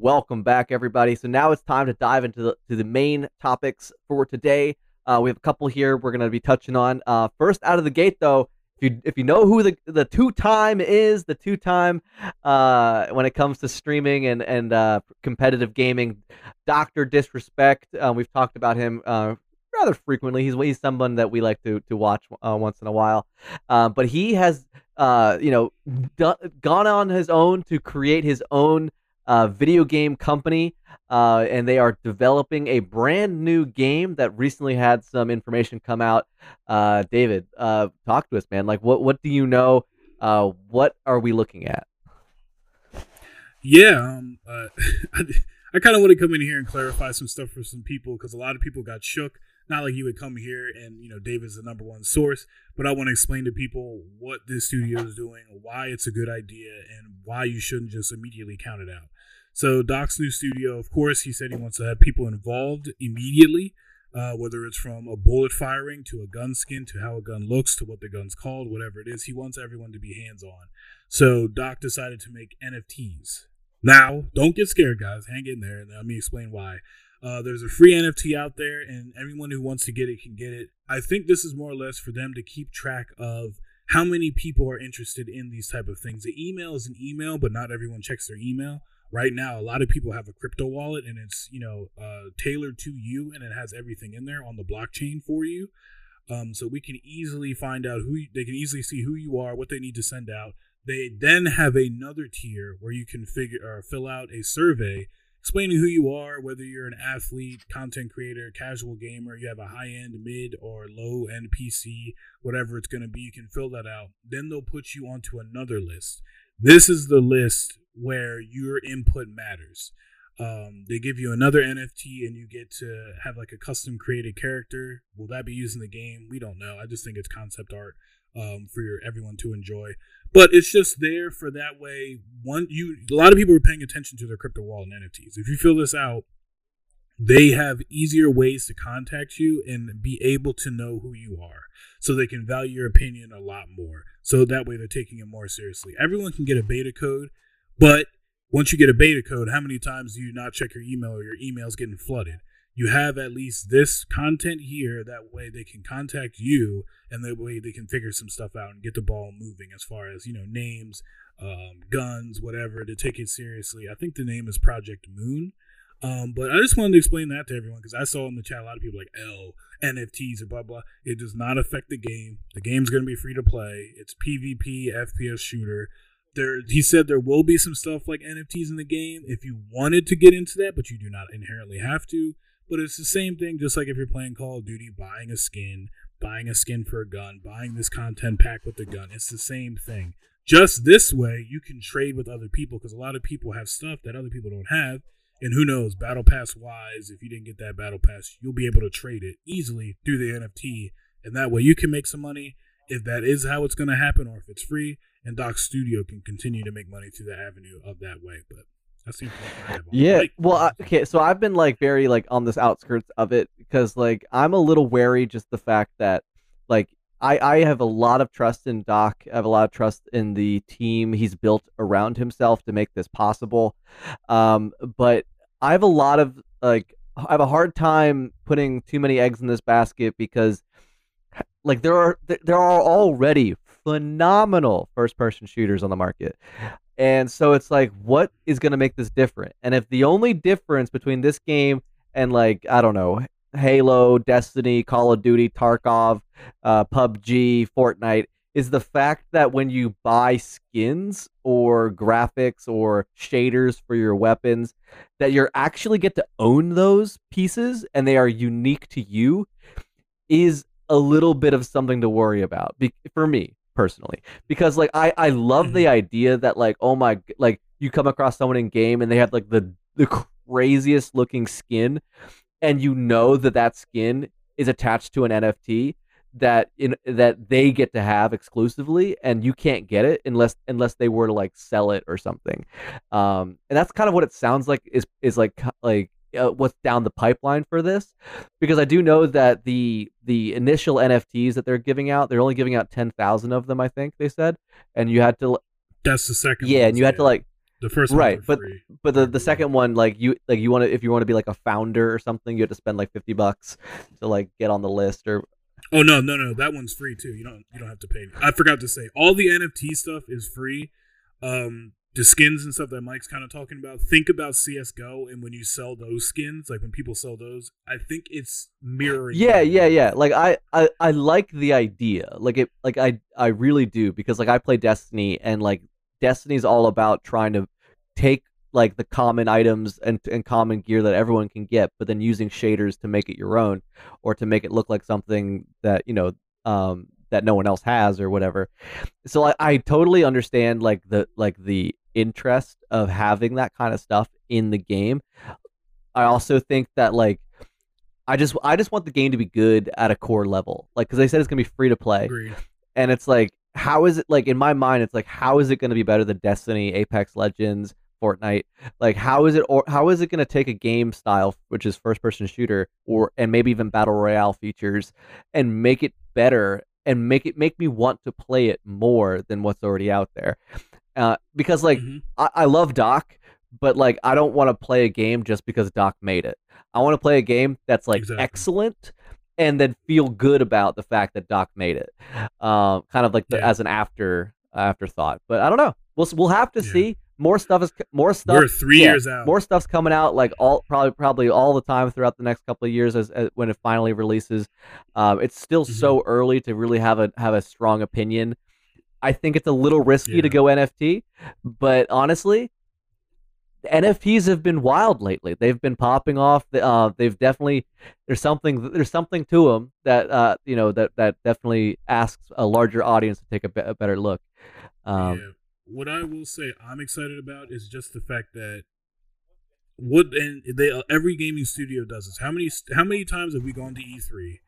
Welcome back, everybody. So now it's time to dive into the, to the main topics for today. Uh, we have a couple here we're going to be touching on. Uh, first, out of the gate, though, if you if you know who the the two time is, the two time uh, when it comes to streaming and and uh, competitive gaming, Doctor Disrespect. Uh, we've talked about him uh, rather frequently. He's he's someone that we like to to watch uh, once in a while. Uh, but he has you know d- gone on his own to create his own uh, video game company, uh, and they are developing a brand new game that recently had some information come out. Uh, David, uh, talk to us, man. Like, what what do you know? Uh, what are we looking at? Yeah, um, uh, [laughs] I, I kind of want to come in here and clarify some stuff for some people because a lot of people got shook. Not like you would come here and you know David's the number one source, but I want to explain to people what this studio is doing, why it's a good idea, and why you shouldn't just immediately count it out. So Doc's new studio, of course, he said he wants to have people involved immediately, uh, whether it's from a bullet firing to a gun skin to how a gun looks to what the gun's called, whatever it is. He wants everyone to be hands on. So Doc decided to make NFTs. Now, don't get scared, guys. Hang in there, and let me explain why. Uh, there's a free NFT out there, and everyone who wants to get it can get it. I think this is more or less for them to keep track of how many people are interested in these type of things. The email is an email, but not everyone checks their email right now a lot of people have a crypto wallet and it's you know uh, tailored to you and it has everything in there on the blockchain for you. Um, so we can easily find out who they can easily see who you are what they need to send out. They then have another tier where you can figure or fill out a survey explaining who you are whether you're an athlete content creator casual gamer you have a high end mid or low end pc whatever it's going to be you can fill that out. Then they'll put you onto another list. This is the list where your input matters. Um, they give you another NFT and you get to have like a custom created character. Will that be used in the game? We don't know. I just think it's concept art um, for your, everyone to enjoy. But it's just there for that way. One, you a lot of people are paying attention to their crypto wallet and NFTs. If you fill this out, they have easier ways to contact you and be able to know who you are so they can value your opinion a lot more so that way they're taking it more seriously everyone can get a beta code but once you get a beta code, how many times do you not check your email or your email's getting flooded? You have at least this content here. That way they can contact you and that way they can figure some stuff out and get the ball moving as far as, you know, names, um, guns, whatever, to take it seriously. I think the name is Project Moon. Um, but I just wanted to explain that to everyone because I saw in the chat a lot of people like L NFTs and blah blah. It does not affect the game. The game's going to be free to play. It's PvP FPS shooter there he said there will be some stuff like NFTs in the game if you wanted to get into that, but you do not inherently have to. But it's the same thing, just like if you're playing Call of Duty, buying a skin, buying a skin for a gun, buying this content pack with the gun. It's the same thing. Just this way, you can trade with other people because a lot of people have stuff that other people don't have. And who knows, Battle Pass wise, if you didn't get that Battle Pass, you'll be able to trade it easily through the NFT. And that way you can make some money if that is how it's going to happen or if it's free and Doc Studio can continue to make money through the avenue of that way. But that seems like yeah. Well, I, okay, so I've been like very like on this outskirts of it because like I'm a little wary just the fact that like I I have a lot of trust in Doc. I have a lot of trust in the team he's built around himself to make this possible. Um, but I have a lot of like I have a hard time putting too many eggs in this basket because like there are there are already phenomenal first person shooters on the market. And so it's like, what is going to make this different? And if the only difference between this game and like, I don't know, Halo, Destiny, Call of Duty, Tarkov, uh, PUBG, Fortnite is the fact that when you buy skins or graphics or shaders for your weapons, that you actually get to own those pieces and they are unique to you is a little bit of something to worry about be- for me personally because like I I love mm-hmm. the idea that like oh my like you come across someone in game and they have like the the craziest looking skin, and you know that that skin is attached to an NFT that in that they get to have exclusively and you can't get it unless unless they were to like sell it or something um and that's kind of what it sounds like is is like like uh, what's down the pipeline for this because i do know that the the initial nfts that they're giving out they're only giving out 10,000 of them i think they said and you had to that's the second yeah and you had to like the first right but free. but the, the second one like you like you want to if you want to be like a founder or something you have to spend like 50 bucks to like get on the list or Oh no, no, no! That one's free too. You don't you don't have to pay. I forgot to say, all the NFT stuff is free. Um, the skins and stuff that Mike's kind of talking about. Think about CS:GO, and when you sell those skins, like when people sell those, I think it's mirroring. Yeah, yeah, yeah. Like I, I, I like the idea. Like it, like I, I really do because like I play Destiny, and like Destiny's all about trying to take like the common items and, and common gear that everyone can get, but then using shaders to make it your own or to make it look like something that you know um, that no one else has or whatever. So I, I totally understand like the like the interest of having that kind of stuff in the game. I also think that like I just I just want the game to be good at a core level, like because they said it's gonna be free to play, Agreed. and it's like how is it like in my mind it's like how is it going to be better than Destiny, Apex Legends, Fortnite. Like how is it or how is it going to take a game style which is first person shooter or and maybe even battle royale features and make it better and make it make me want to play it more than what's already out there. Uh, because like Mhm. I, I love Doc, but like I don't want to play a game just because Doc made it. I want to play a game that's like Exactly. excellent and then feel good about the fact that Doc made it. Um, kind of like the, Yeah. as an after afterthought. But I don't know. We'll we'll have to Yeah. see. More stuff is more stuff. We're three yeah, years out. More stuff's coming out like all probably probably all the time throughout the next couple of years as, as when it finally releases. Um, it's still so Mm-hmm. early to really have a have a strong opinion. I think it's a little risky to go NFT, but honestly, NFTs have been wild lately. They've been popping off. Uh, they've definitely there's something there's something to them that uh, you know that that definitely asks a larger audience to take a, be- a better look. Um, yeah. What I will say I'm excited about is just the fact that what and they every gaming studio does this. How many how many times have we gone to E3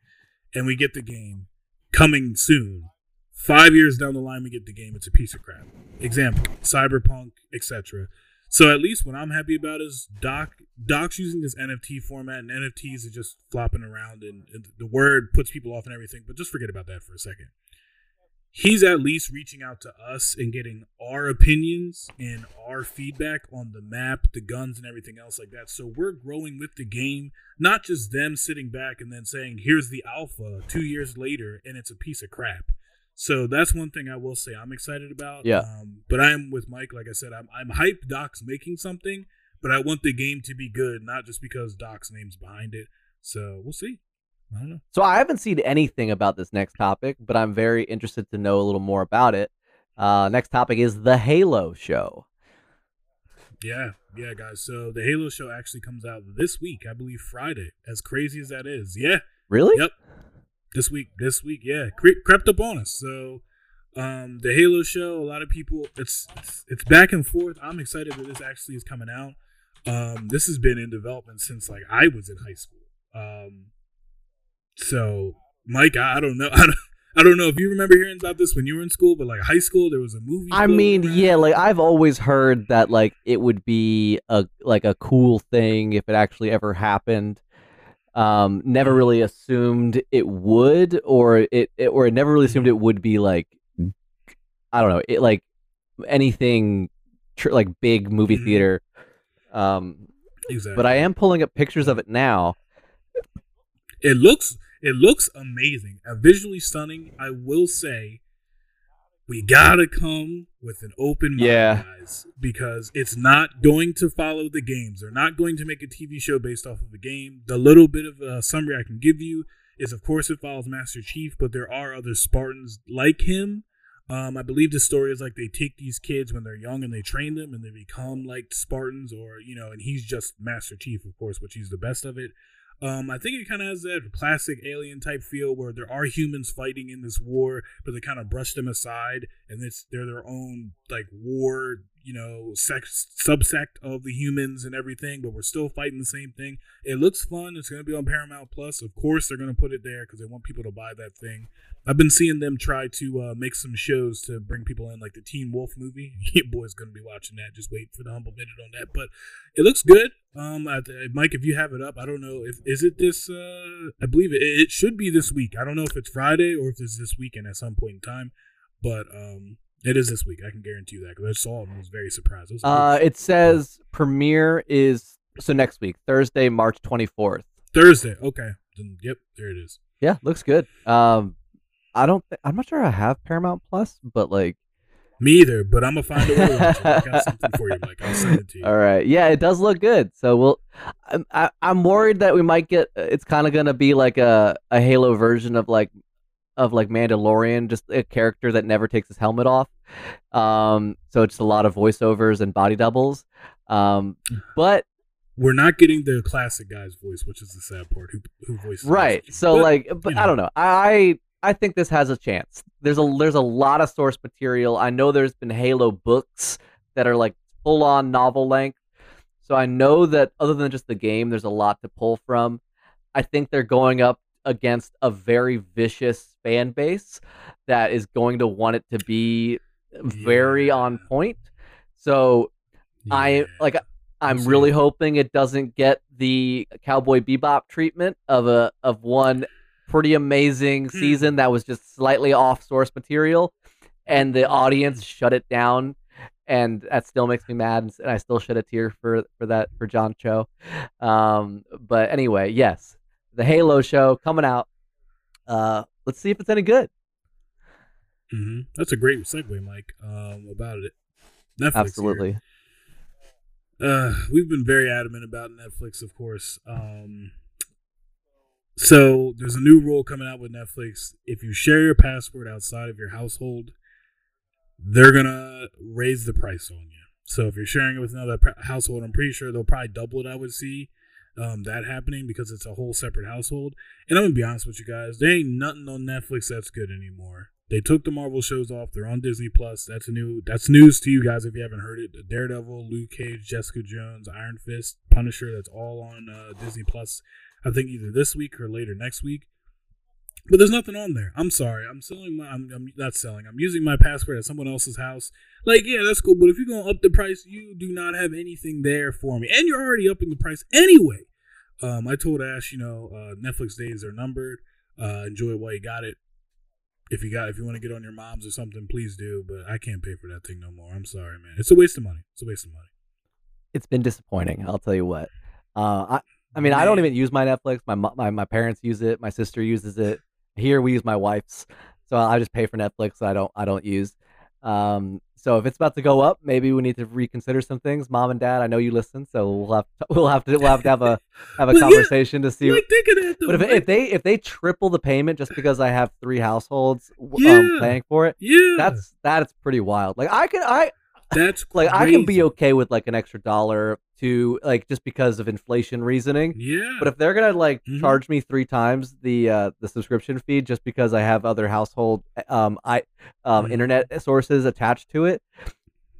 and we get the game coming soon? Five years down the line, we get the game. It's a piece of crap. Example: Cyberpunk, etc. So at least what I'm happy about is Doc Doc's using this NFT format, and NFTs are just flopping around, and, and the word puts people off and everything. But just forget about that for a second he's at least reaching out to us and getting our opinions and our feedback on the map, the guns, and everything else like that. So we're growing with the game, not just them sitting back and then saying, here's the alpha two years later and it's a piece of crap. So that's one thing I will say I'm excited about. Yeah. Um, but I am with Mike. Like I said, I'm, I'm hyped Doc's making something, but I want the game to be good, not just because Doc's name's behind it. So we'll see. I don't know. So I haven't seen anything about this next topic, but I'm very interested to know a little more about it. Uh, next topic is the Halo show. Yeah, yeah, guys. So the Halo show actually comes out this week, I believe Friday. As crazy as that is, yeah, Really? Yep. This week, this week, yeah, cre- crept up on us. So, um, the Halo show, a lot of people, it's it's, it's back and forth. I'm excited that this actually is coming out. Um, this has been in development since like I was in high school. Um, so Mike, I, I don't know, [laughs] I don't, I don't know if you remember hearing about this when you were in school, but like high school, there was a movie. I mean, around. yeah, like I've always heard that like it would be a like a cool thing if it actually ever happened. Um, never really assumed it would, or it, it or it never really assumed it would be like I don't know, it like anything tr- like big movie Mhm. theater. Um, exactly. but I am pulling up pictures of it now. it looks it looks amazing uh, visually stunning i will say we gotta come with an open mind Yeah. guys because it's not going to follow the games. They're not going to make a tv show based off of a game. The little bit of a summary i can give you is of course it follows master chief but there are other spartans like him. Um, I believe the story is like they take these kids when they're young and they train them and they become like Spartans or you know and he's just Master Chief of course which he's the best of it Um, I think it kind of has that classic alien type feel where there are humans fighting in this war, but they kind of brush them aside, and it's they're their own like war, you know, sex subsect of the humans and everything. But we're still fighting the same thing. It looks fun. It's going to be on Paramount Plus. Of course, they're going to put it there because they want people to buy that thing. I've been seeing them try to uh, make some shows to bring people in, like the Teen Wolf movie. [laughs] Your boy's gonna be watching that. Just wait for the humble minute on that. But it looks good. Um, I, Mike, if you have it up, I don't know if is it this. Uh, I believe it. It should be this week. I don't know if it's Friday or if it's this weekend at some point in time. But um, it is this week. I can guarantee you that because I saw it and was very surprised. It, uh, it says premiere is so next week, Thursday, March twenty fourth. Thursday. Okay. Then, yep. There it is. Yeah, looks good. Um, I don't. Th- I'm not sure I have Paramount Plus, but like. Me either, but I'm gonna find a way. I got something for you, Mike. I'll send it to [laughs] you. All right. Yeah, it does look good. So we'll. I'm I, I'm worried that we might get. It's kind of gonna be like a a Halo version of like of like Mandalorian, just a character that never takes his helmet off. Um, so it's a lot of voiceovers and body doubles. Um, [sighs] but we're not getting the classic guy's voice, which is the sad part. Who who voices right? So but, like, but you know. I don't know. I I think this has a chance. There's a there's a lot of source material. I know there's been Halo books that are like full on novel length. So I know that other than just the game, there's a lot to pull from. I think they're going up against a very vicious fan base that is going to want it to be very yeah. on point. So yeah. I like I'm really hoping it doesn't get the Cowboy Bebop treatment of a of one pretty amazing hmm. season that was just slightly off source material, and the audience shut it down, and that still makes me mad, and I still shed a tear for for that for John Cho. Um, but anyway, yes, the Halo show coming out. Uh, let's see if it's any good. Mm-hmm. That's a great segue, Mike. Um, about it. Netflix Absolutely. Here. Uh, we've been very adamant about Netflix, of course. Um, so there's a new rule coming out with Netflix. If you share your password outside of your household, they're gonna raise the price on you. So if you're sharing it with another household, I'm pretty sure they'll probably double it. I would see um, that happening because it's a whole separate household. And I'm gonna be honest with you guys, there ain't nothing on Netflix that's good anymore. They took the Marvel shows off. They're on Disney Plus. That's a new. That's news to you guys if you haven't heard it. Daredevil, Luke Cage, Jessica Jones, Iron Fist, Punisher. That's all on uh, Disney Plus. I think either this week or later next week. But there's nothing on there. I'm sorry. I'm selling my. I'm, I'm not selling. I'm using my password at someone else's house. Like, yeah, that's cool. But if you're gonna up the price, you do not have anything there for me, and you're already upping the price anyway. Um, I told Ash, you know, uh, Netflix days are numbered. Uh, enjoy while you got it. If you got, if you want to get on your mom's or something, please do. But I can't pay for that thing no more. I'm sorry, man. It's a waste of money. It's a waste of money. It's been disappointing. I'll tell you what. Uh, I, I mean, Man. I don't even use my Netflix. My, my my parents use it. My sister uses it. Here we use my wife's. So I just pay for Netflix. I don't I don't use. Um, so if it's about to go up, maybe we need to reconsider some things. Mom and Dad, I know you listen, so we'll have to, [laughs] we'll have to we'll have to have a have a [laughs] well, conversation yeah, to see. What, that, but if, if they if they triple the payment just because I have three households um, yeah, um, paying for it, yeah, that's that's pretty wild. Like I can I that's like I can be okay with like an extra dollar to like just because of inflation reasoning. Yeah. But if they're gonna like mm-hmm. charge me three times the uh the subscription fee just because I have other household um I um mm-hmm. internet sources attached to it,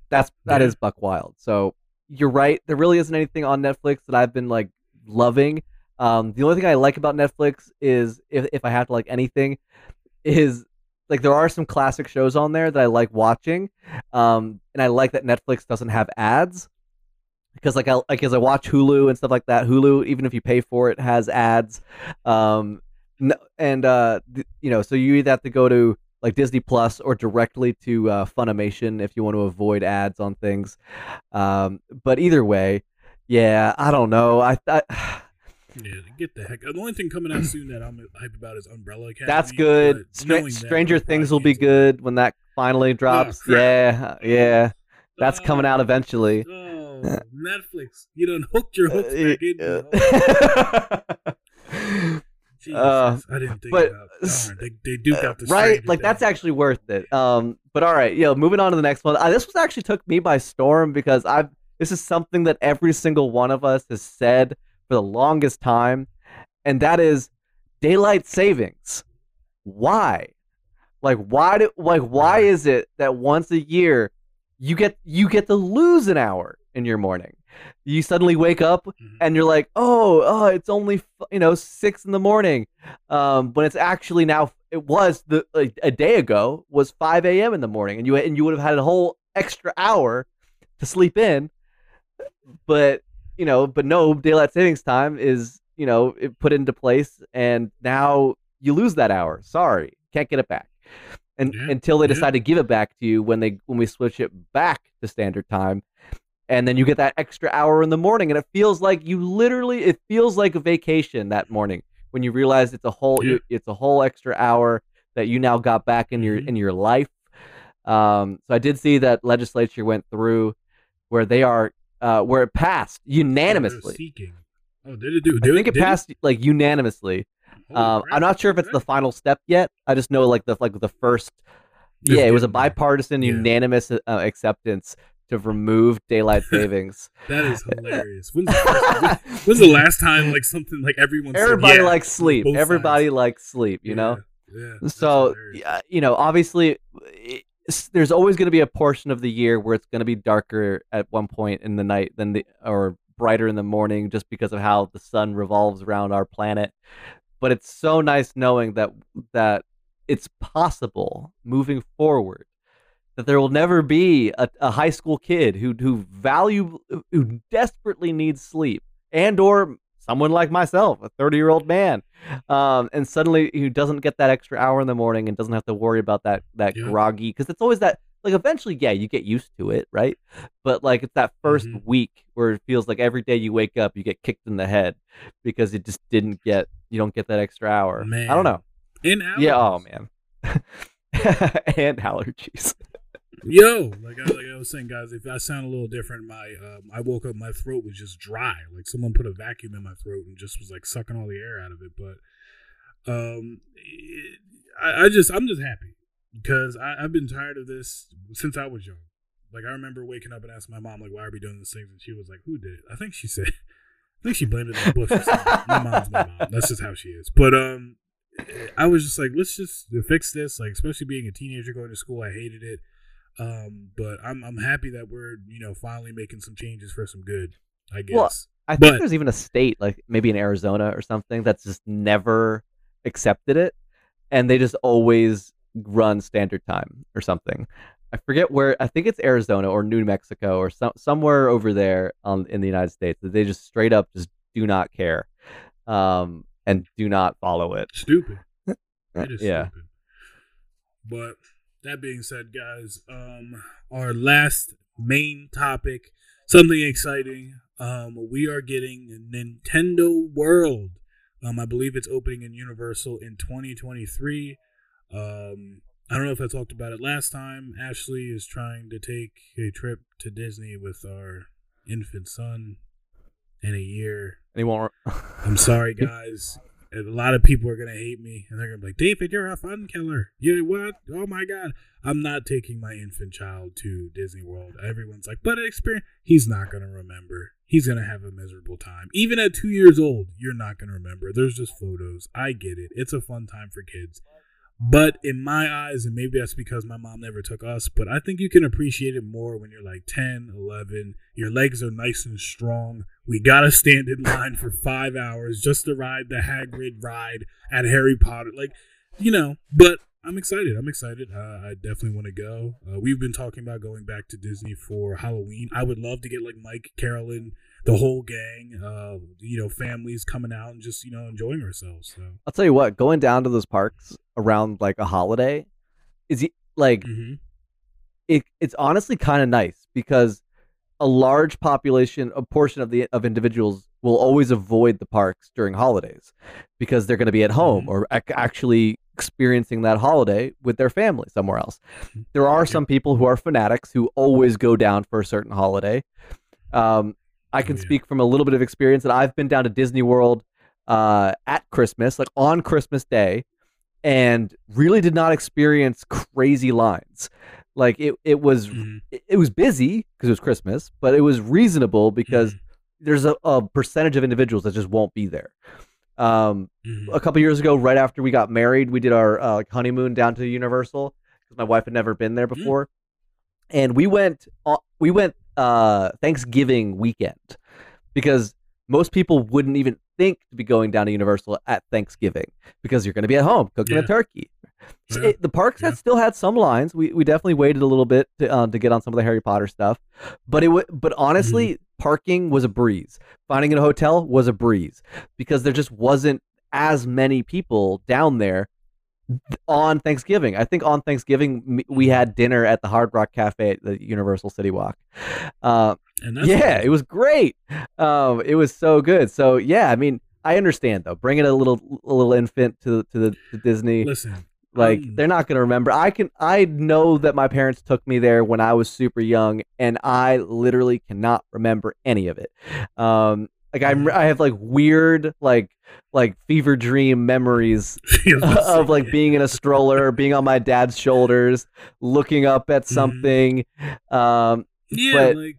that's that yeah. is buck wild. So you're right. There really isn't anything on Netflix that I've been like loving. Um, the only thing I like about Netflix is if if I have to like anything, is like there are some classic shows on there that I like watching, um, and I like that Netflix doesn't have ads because like I like as I watch Hulu and stuff like that. Hulu, even if you pay for it, has ads, um, and uh, you know, so you either have to go to like Disney Plus or directly to uh, Funimation if you want to avoid ads on things. Um, but either way, yeah, I don't know. I, I [sighs] yeah, get the heck. The only thing coming out soon that I'm hyped about is Umbrella Academy. That's good. Str- Stranger Things will be good when that finally drops. Oh, yeah, yeah. That's coming out eventually. Oh, Netflix, you done hooked your hooks back in. [laughs] Jesus, uh, I didn't think but. Darn, they, they do got the right. Like that's actually worth it. Um, but all right, yeah. Moving on to the next one. Uh, this was actually took me by storm because I've. This is something that every single one of us has said for the longest time, and that is daylight savings. Why? Like why do like why is it that once a year you get you get to lose an hour in your morning? You suddenly wake up Mhm. and you're like, oh, oh, it's only you know six in the morning, um, when it's actually now it was the a, a day ago was five a.m. in the morning, and you and you would have had a whole extra hour to sleep in, but you know, but no daylight savings time is you know it put into place, and now you lose that hour. Sorry, can't get it back. And Yeah, until they yeah. decide to give it back to you when they when we switch it back to standard time, and then you get that extra hour in the morning, and it feels like you literally it feels like a vacation that morning when you realize it's a whole Yeah. it's a whole extra hour that you now got back in your Mhm. in your life. Um, so I did see that legislature went through where they are uh, where it passed Oh, unanimously. Seeking. Oh, did it do? I think it did passed like unanimously. Um, I'm not sure if it's the final step yet. I just know like the like the first. Yeah, it was a bipartisan, Yeah. unanimous uh, acceptance to remove daylight [laughs] savings. That is hilarious. When's the, first, [laughs] when's the last time like something like everyone? said, Everybody yeah, likes sleep. Everybody sides. likes sleep. You know. Yeah, yeah, so hilarious. yeah, you know obviously there's always going to be a portion of the year where it's going to be darker at one point in the night than the or brighter in the morning just because of how the sun revolves around our planet but it's so nice knowing that that it's possible moving forward that there will never be a, a high school kid who who value who desperately needs sleep and or someone like myself a 30 year old man um, and suddenly who doesn't get that extra hour in the morning and doesn't have to worry about that that Yeah. groggy because it's always that like eventually yeah you get used to it right? But like it's that 1st Mhm. week where it feels like every day you wake up you get kicked in the head because it just didn't get you don't get that extra hour. Man. i don't know. And yeah oh man. [laughs] And allergies. Yo, like I, like I was saying, guys, if I sound a little different, my um, I woke up, my throat was just dry, like someone put a vacuum in my throat and just was like sucking all the air out of it. But um, it, I, I just I'm just happy because I, I've been tired of this since I was young. Like I remember waking up and asking my mom, like, "Why are we doing these things?" And she was like, "Who did it?" I think she said, I think she blamed it on Bush. My mom's my mom. That's just how she is. But um, I was just like, let's just fix this. Like, especially being a teenager going to school, I hated it. Um, but I'm I'm happy that we're you know finally making some changes for some good. I guess. Well, I think But- there's even a state, like maybe in Arizona or something, that's just never accepted it, and they just always run standard time or something. I forget where. I think it's Arizona or New Mexico or some somewhere over there on in the United States that they just straight up just do not care, um, and do not follow it. stupid. [laughs] It is yeah. stupid. But that being said, guys, um, our last main topic, something exciting. Um, we are getting Nintendo World. Um, I believe it's opening in Universal in 2023. Um, I don't know if I talked about it last time. Ashley is trying to take a trip to Disney with our infant son in a year. And he won't. [laughs] I'm sorry, guys. A lot of people are gonna hate me, and they're gonna be like, "David, you're a fun killer." You what? Oh my god! I'm not taking my infant child to Disney World. Everyone's like, "But experience." He's not gonna remember. He's gonna have a miserable time. Even at two years old, you're not gonna remember. There's just photos. I get it. It's a fun time for kids. But in my eyes, and maybe that's because my mom never took us, but I think you can appreciate it more when you're like 10, 11. Your legs are nice and strong. We got to stand in line for five hours just to ride the Hagrid ride at Harry Potter. Like, you know, but I'm excited. I'm excited. Uh, I definitely want to go. Uh, we've been talking about going back to Disney for Halloween. I would love to get like Mike, Carolyn, the whole gang, uh, you know, families coming out and just, you know, enjoying ourselves. So, I'll tell you what, going down to those parks around like a holiday is like hmm it, it's honestly kind of nice because a large population, a portion of the of individuals will always avoid the parks during holidays because they're going to be at home Mhm. or ac- actually experiencing that holiday with their family somewhere else. There are some people who are fanatics who always go down for a certain holiday. Um, I can Oh, yeah. speak from a little bit of experience that I've been down to Disney World uh, at Christmas, like on Christmas Day, and really did not experience crazy lines. Like it, it was Mhm. it, it was busy because it was Christmas, but it was reasonable because Mhm. there's a, a percentage of individuals that just won't be there. Um, Mhm. a couple years ago, right after we got married, we did our uh, honeymoon down to Universal because my wife had never been there before, and we went uh, we went uh, Thanksgiving weekend because most people wouldn't even think to be going down to Universal at Thanksgiving because you're going to be at home cooking Yeah. a turkey. So Yeah. it- the parks Yeah. had still had some lines. We we definitely waited a little bit to uh, to get on some of the Harry Potter stuff, but it w- but honestly, Mm-hmm. parking was a breeze. Finding a hotel was a breeze because there just wasn't as many people down there on Thanksgiving. I think on Thanksgiving Mm-hmm. we had dinner at the Hard Rock Cafe at the Universal City Walk. Uh, yeah, it was great. Um, it was so good. So yeah, I mean, I understand though. Bringing a little a little infant to to the to Disney, Listen, like um, they're not gonna remember. I can I know that my parents took me there when I was super young, and I literally cannot remember any of it. Um, like I'm I have like weird like like fever dream memories [laughs] [laughs] of like being in a stroller, being on my dad's shoulders, looking up at Mhm. something. Um, yeah, but- like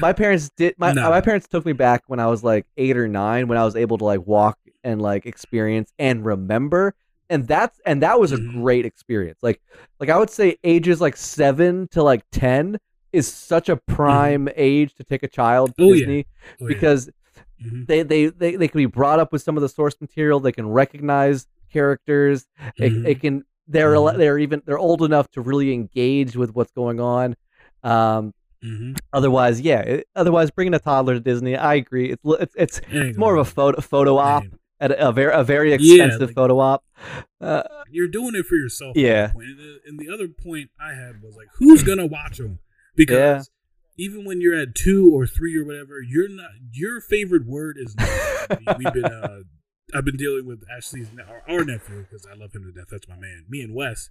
my parents did my No. my parents took me back when I was like eight or nine when I was able to like walk and like experience and remember and that's and that was a Mhm. great experience like like I would say ages like seven to like ten is such a prime age to take a child to Mm-hmm. Oh, yeah. Disney because yeah. Mhm. they, they they they can be brought up with some of the source material they can recognize characters it, Mhm. it can they're Mhm. they're even they're old enough to really engage with what's going on um Mhm. Otherwise, yeah. it- otherwise, bringing a toddler to Disney, I agree. It's it's it's, it's more of a photo photo op happen. at a, a very a very Yeah, expensive like- photo op. Uh, You're doing it for yourself. Yeah. And, the, and the other point I had was like, who's gonna watch them? Because even when you're at two or three or whatever, you're not. Your favorite word is We've been. Uh, [laughs] I've been dealing with Ashley's ne- our, our nephew because I love him to death. That's my man. Me and Wes.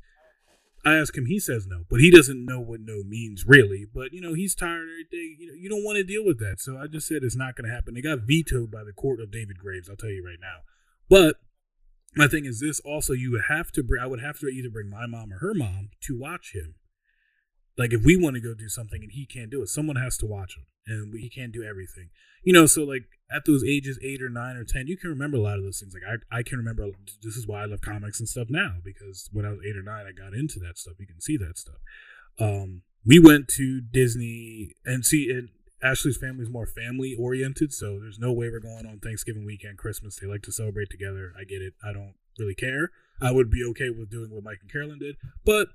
I ask him, he says no, but he doesn't know what no means really. But you know, he's tired every day. You know, you don't want to deal with that. So I just said it's not going to happen. It got vetoed by the court of David Graves. I'll tell you right now. But my thing is this: also, you would have to bring. I would have to either bring my mom or her mom to watch him. Like if we want to go do something and he can't do it, someone has to watch him, and he can't do everything. You know, so like at those ages, eight or nine or ten, you can remember a lot of those things. Like I, I can remember. This is why I love comics and stuff now because when I was eight or nine, I got into that stuff. You can see that stuff. Um, we went to Disney and see and Ashley's family is more family oriented, so there's no way we're going on Thanksgiving weekend, Christmas. They like to celebrate together. I get it. I don't really care. I would be okay with doing what Mike and Carolyn did, but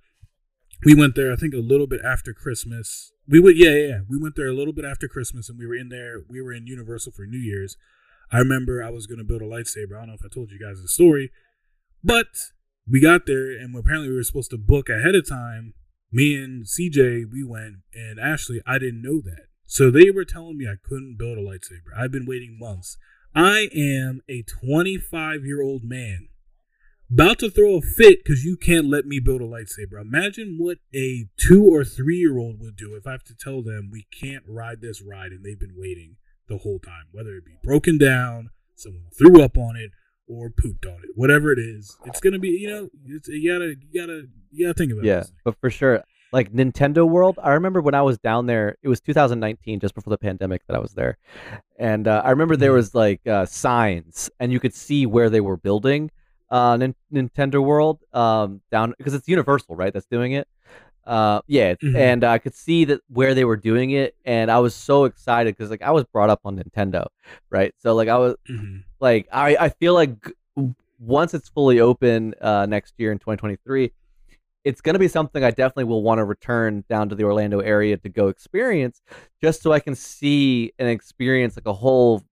we went there. I think a little bit after Christmas. We went, yeah, yeah, yeah. We went there a little bit after Christmas, and we were in there. We were in Universal for New Year's. I remember I was going to build a lightsaber. I don't know if I told you guys the story, but we got there, and apparently we were supposed to book ahead of time. Me and CJ, we went, and Ashley, I didn't know that. So they were telling me I couldn't build a lightsaber. I've been waiting months. I am a 25 year old man about to throw a fit because you can't let me build a lightsaber. Imagine what a two or three year old would do if I have to tell them we can't ride this ride and they've been waiting the whole time, whether it be broken down, someone threw up on it, or pooped on it. Whatever it is, it's gonna be. You know, it's, you gotta, you gotta, you gotta think about it. yeah, this. but for sure, like Nintendo World. I remember when I was down there. It was 2019, just before the pandemic, that I was there, and uh, I remember there Mhm. was like uh, signs, and you could see where they were building uh, Nin- Nintendo World um, down because it's Universal, right? That's doing it. Uh, yeah, Mhm. and I could see that where they were doing it, and I was so excited because like I was brought up on Nintendo, right? So like I was Mhm. like I, I feel like once it's fully open uh, next year in 2023 it's going to be something i definitely will want to return down to the orlando area to go experience just so i can see and experience like a whole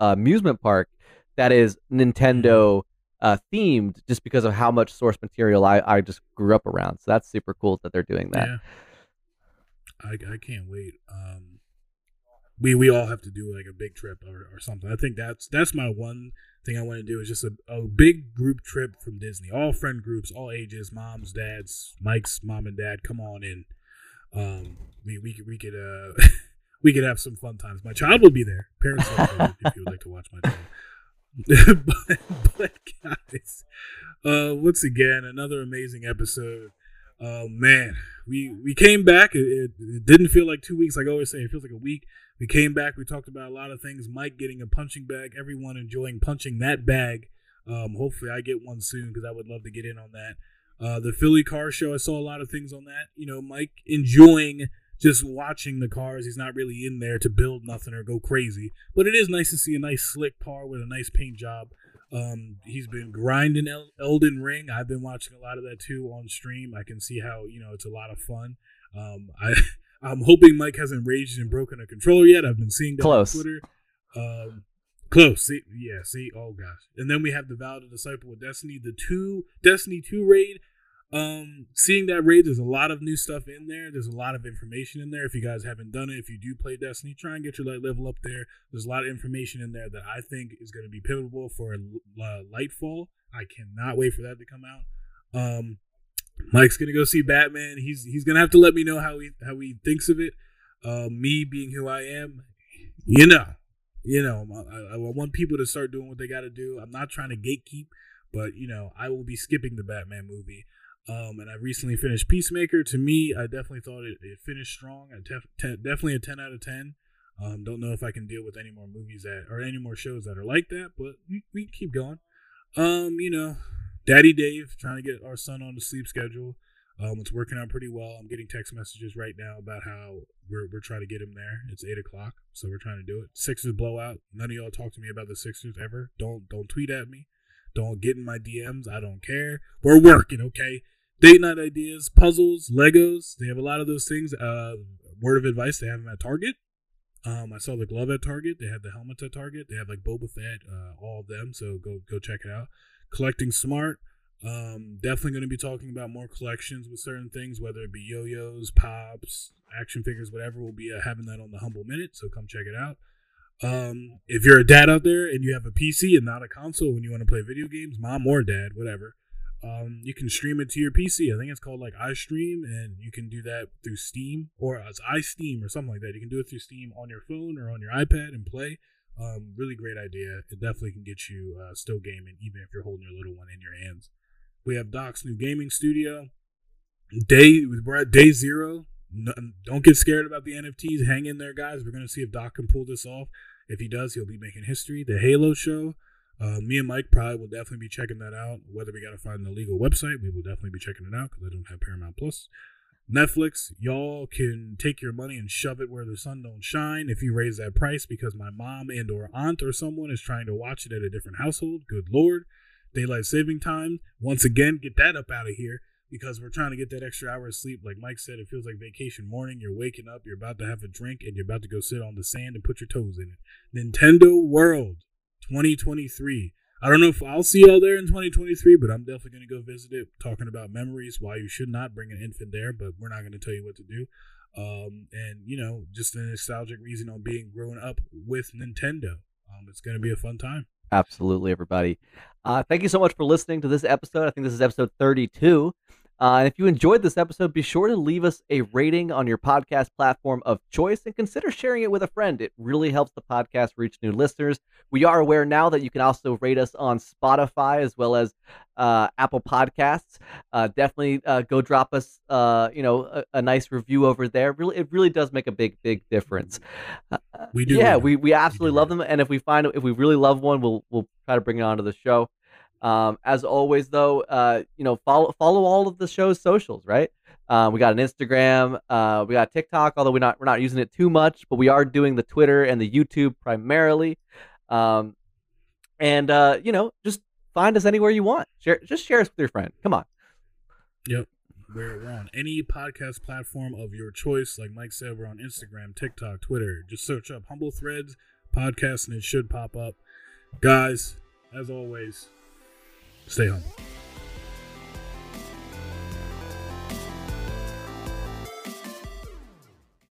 uh, amusement park that is nintendo uh, themed just because of how much source material I, I just grew up around so that's super cool that they're doing that Yeah. I, I can't wait. Um, we we all have to do like a big trip or, or something. I think that's that's my one thing I want to do is just a, a big group trip from Disney. All friend groups, all ages, moms, dads, Mike's mom and dad, come on in. Um, we we could we could uh [laughs] we could have some fun times. My child will be there. Parents will be there if you would like to watch my child. [laughs] but, but guys, uh, once again, another amazing episode. Oh man, we we came back. It, it, it, didn't feel like two weeks. Like I always say, it feels like a week. We came back. We talked about a lot of things. Mike getting a punching bag. Everyone enjoying punching that bag. Um, hopefully, I get one soon because I would love to get in on that. Uh, the Philly car show. I saw a lot of things on that. You know, Mike enjoying just watching the cars. He's not really in there to build nothing or go crazy. But it is nice to see a nice slick car with a nice paint job. Um, he's been grinding El- Elden Ring. I've been watching a lot of that too on stream. I can see how you know it's a lot of fun. Um, [laughs] I I'm hoping Mike hasn't raged and broken a controller yet. I've been seeing that close. on Twitter. Um, close. See, yeah. See, oh gosh. And then we have the Vow to Disciple with Destiny, the two Destiny two raid. Um, seeing that raid, there's a lot of new stuff in there. There's a lot of information in there. If you guys haven't done it, if you do play Destiny, try and get your light level up there. There's a lot of information in there that I think is going to be pivotal for uh, Lightfall. I cannot wait for that to come out. Um, Mike's gonna go see Batman. He's he's gonna have to let me know how he how he thinks of it. Uh, me being who I am, you know, you know, I, I want people to start doing what they got to do. I'm not trying to gatekeep, but you know, I will be skipping the Batman movie. Um, and I recently finished Peacemaker. To me, I definitely thought it, it finished strong. I def- ten, definitely a 10 out of 10. Um, don't know if I can deal with any more movies that or any more shows that are like that, but we, we keep going. Um, you know, Daddy Dave trying to get our son on the sleep schedule. Um, it's working out pretty well. I'm getting text messages right now about how we're, we're trying to get him there. It's eight o'clock, so we're trying to do it. Sixers blowout. None of y'all talk to me about the Sixers ever. Don't don't tweet at me. Don't get in my DMs. I don't care. We're working, okay? Date night ideas, puzzles, Legos. They have a lot of those things. Uh, word of advice: they have them at Target. Um, I saw the glove at Target. They had the helmets at Target. They have like Boba Fett, uh, all of them. So go go check it out. Collecting smart. Um, definitely going to be talking about more collections with certain things, whether it be yo-yos, pops, action figures, whatever. We'll be uh, having that on the Humble Minute, so come check it out. Um, if you're a dad out there and you have a PC and not a console when you want to play video games, mom or dad, whatever, um, you can stream it to your PC. I think it's called like iStream, and you can do that through Steam or as iSteam or something like that. You can do it through Steam on your phone or on your iPad and play. Um, really great idea. It definitely can get you uh, still gaming, even if you're holding your little one in your hands. We have Doc's new gaming studio. Day we're at day zero. No, don't get scared about the NFTs. Hang in there, guys. We're gonna see if Doc can pull this off. If he does, he'll be making history. The Halo show. Uh, me and Mike probably will definitely be checking that out. Whether we got to find the legal website, we will definitely be checking it out because I don't have Paramount Plus. Netflix, y'all can take your money and shove it where the sun don't shine if you raise that price because my mom and or aunt or someone is trying to watch it at a different household. Good lord. Daylight saving time. Once again, get that up out of here because we're trying to get that extra hour of sleep. Like Mike said, it feels like vacation morning. You're waking up, you're about to have a drink, and you're about to go sit on the sand and put your toes in it. Nintendo World 2023. I don't know if I'll see y'all there in 2023, but I'm definitely going to go visit it, talking about memories, why you should not bring an infant there, but we're not going to tell you what to do. Um, and, you know, just a nostalgic reason on being grown up with Nintendo. Um, it's going to be a fun time. Absolutely, everybody. Uh, thank you so much for listening to this episode. I think this is episode 32. Uh, and if you enjoyed this episode, be sure to leave us a rating on your podcast platform of choice and consider sharing it with a friend. It really helps the podcast reach new listeners. We are aware now that you can also rate us on Spotify as well as uh, Apple Podcasts. Uh, definitely uh, go drop us, uh, you know, a, a, nice review over there. Really, it really does make a big, big difference. Uh, we do. Yeah, we, we absolutely we love them. And if we find if we really love one, we'll we'll try to bring it onto the show. Um, as always, though, uh, you know, follow follow all of the show's socials, right? Um, we got an Instagram, uh, we got TikTok, although we're not we're not using it too much, but we are doing the Twitter and the YouTube primarily. Um, and uh, you know, just find us anywhere you want. Share, just share us with your friend. Come on. Yep. We're on any podcast platform of your choice. Like Mike said, we're on Instagram, TikTok, Twitter. Just search up Humble Threads podcast and it should pop up. Guys, as always, Stay home.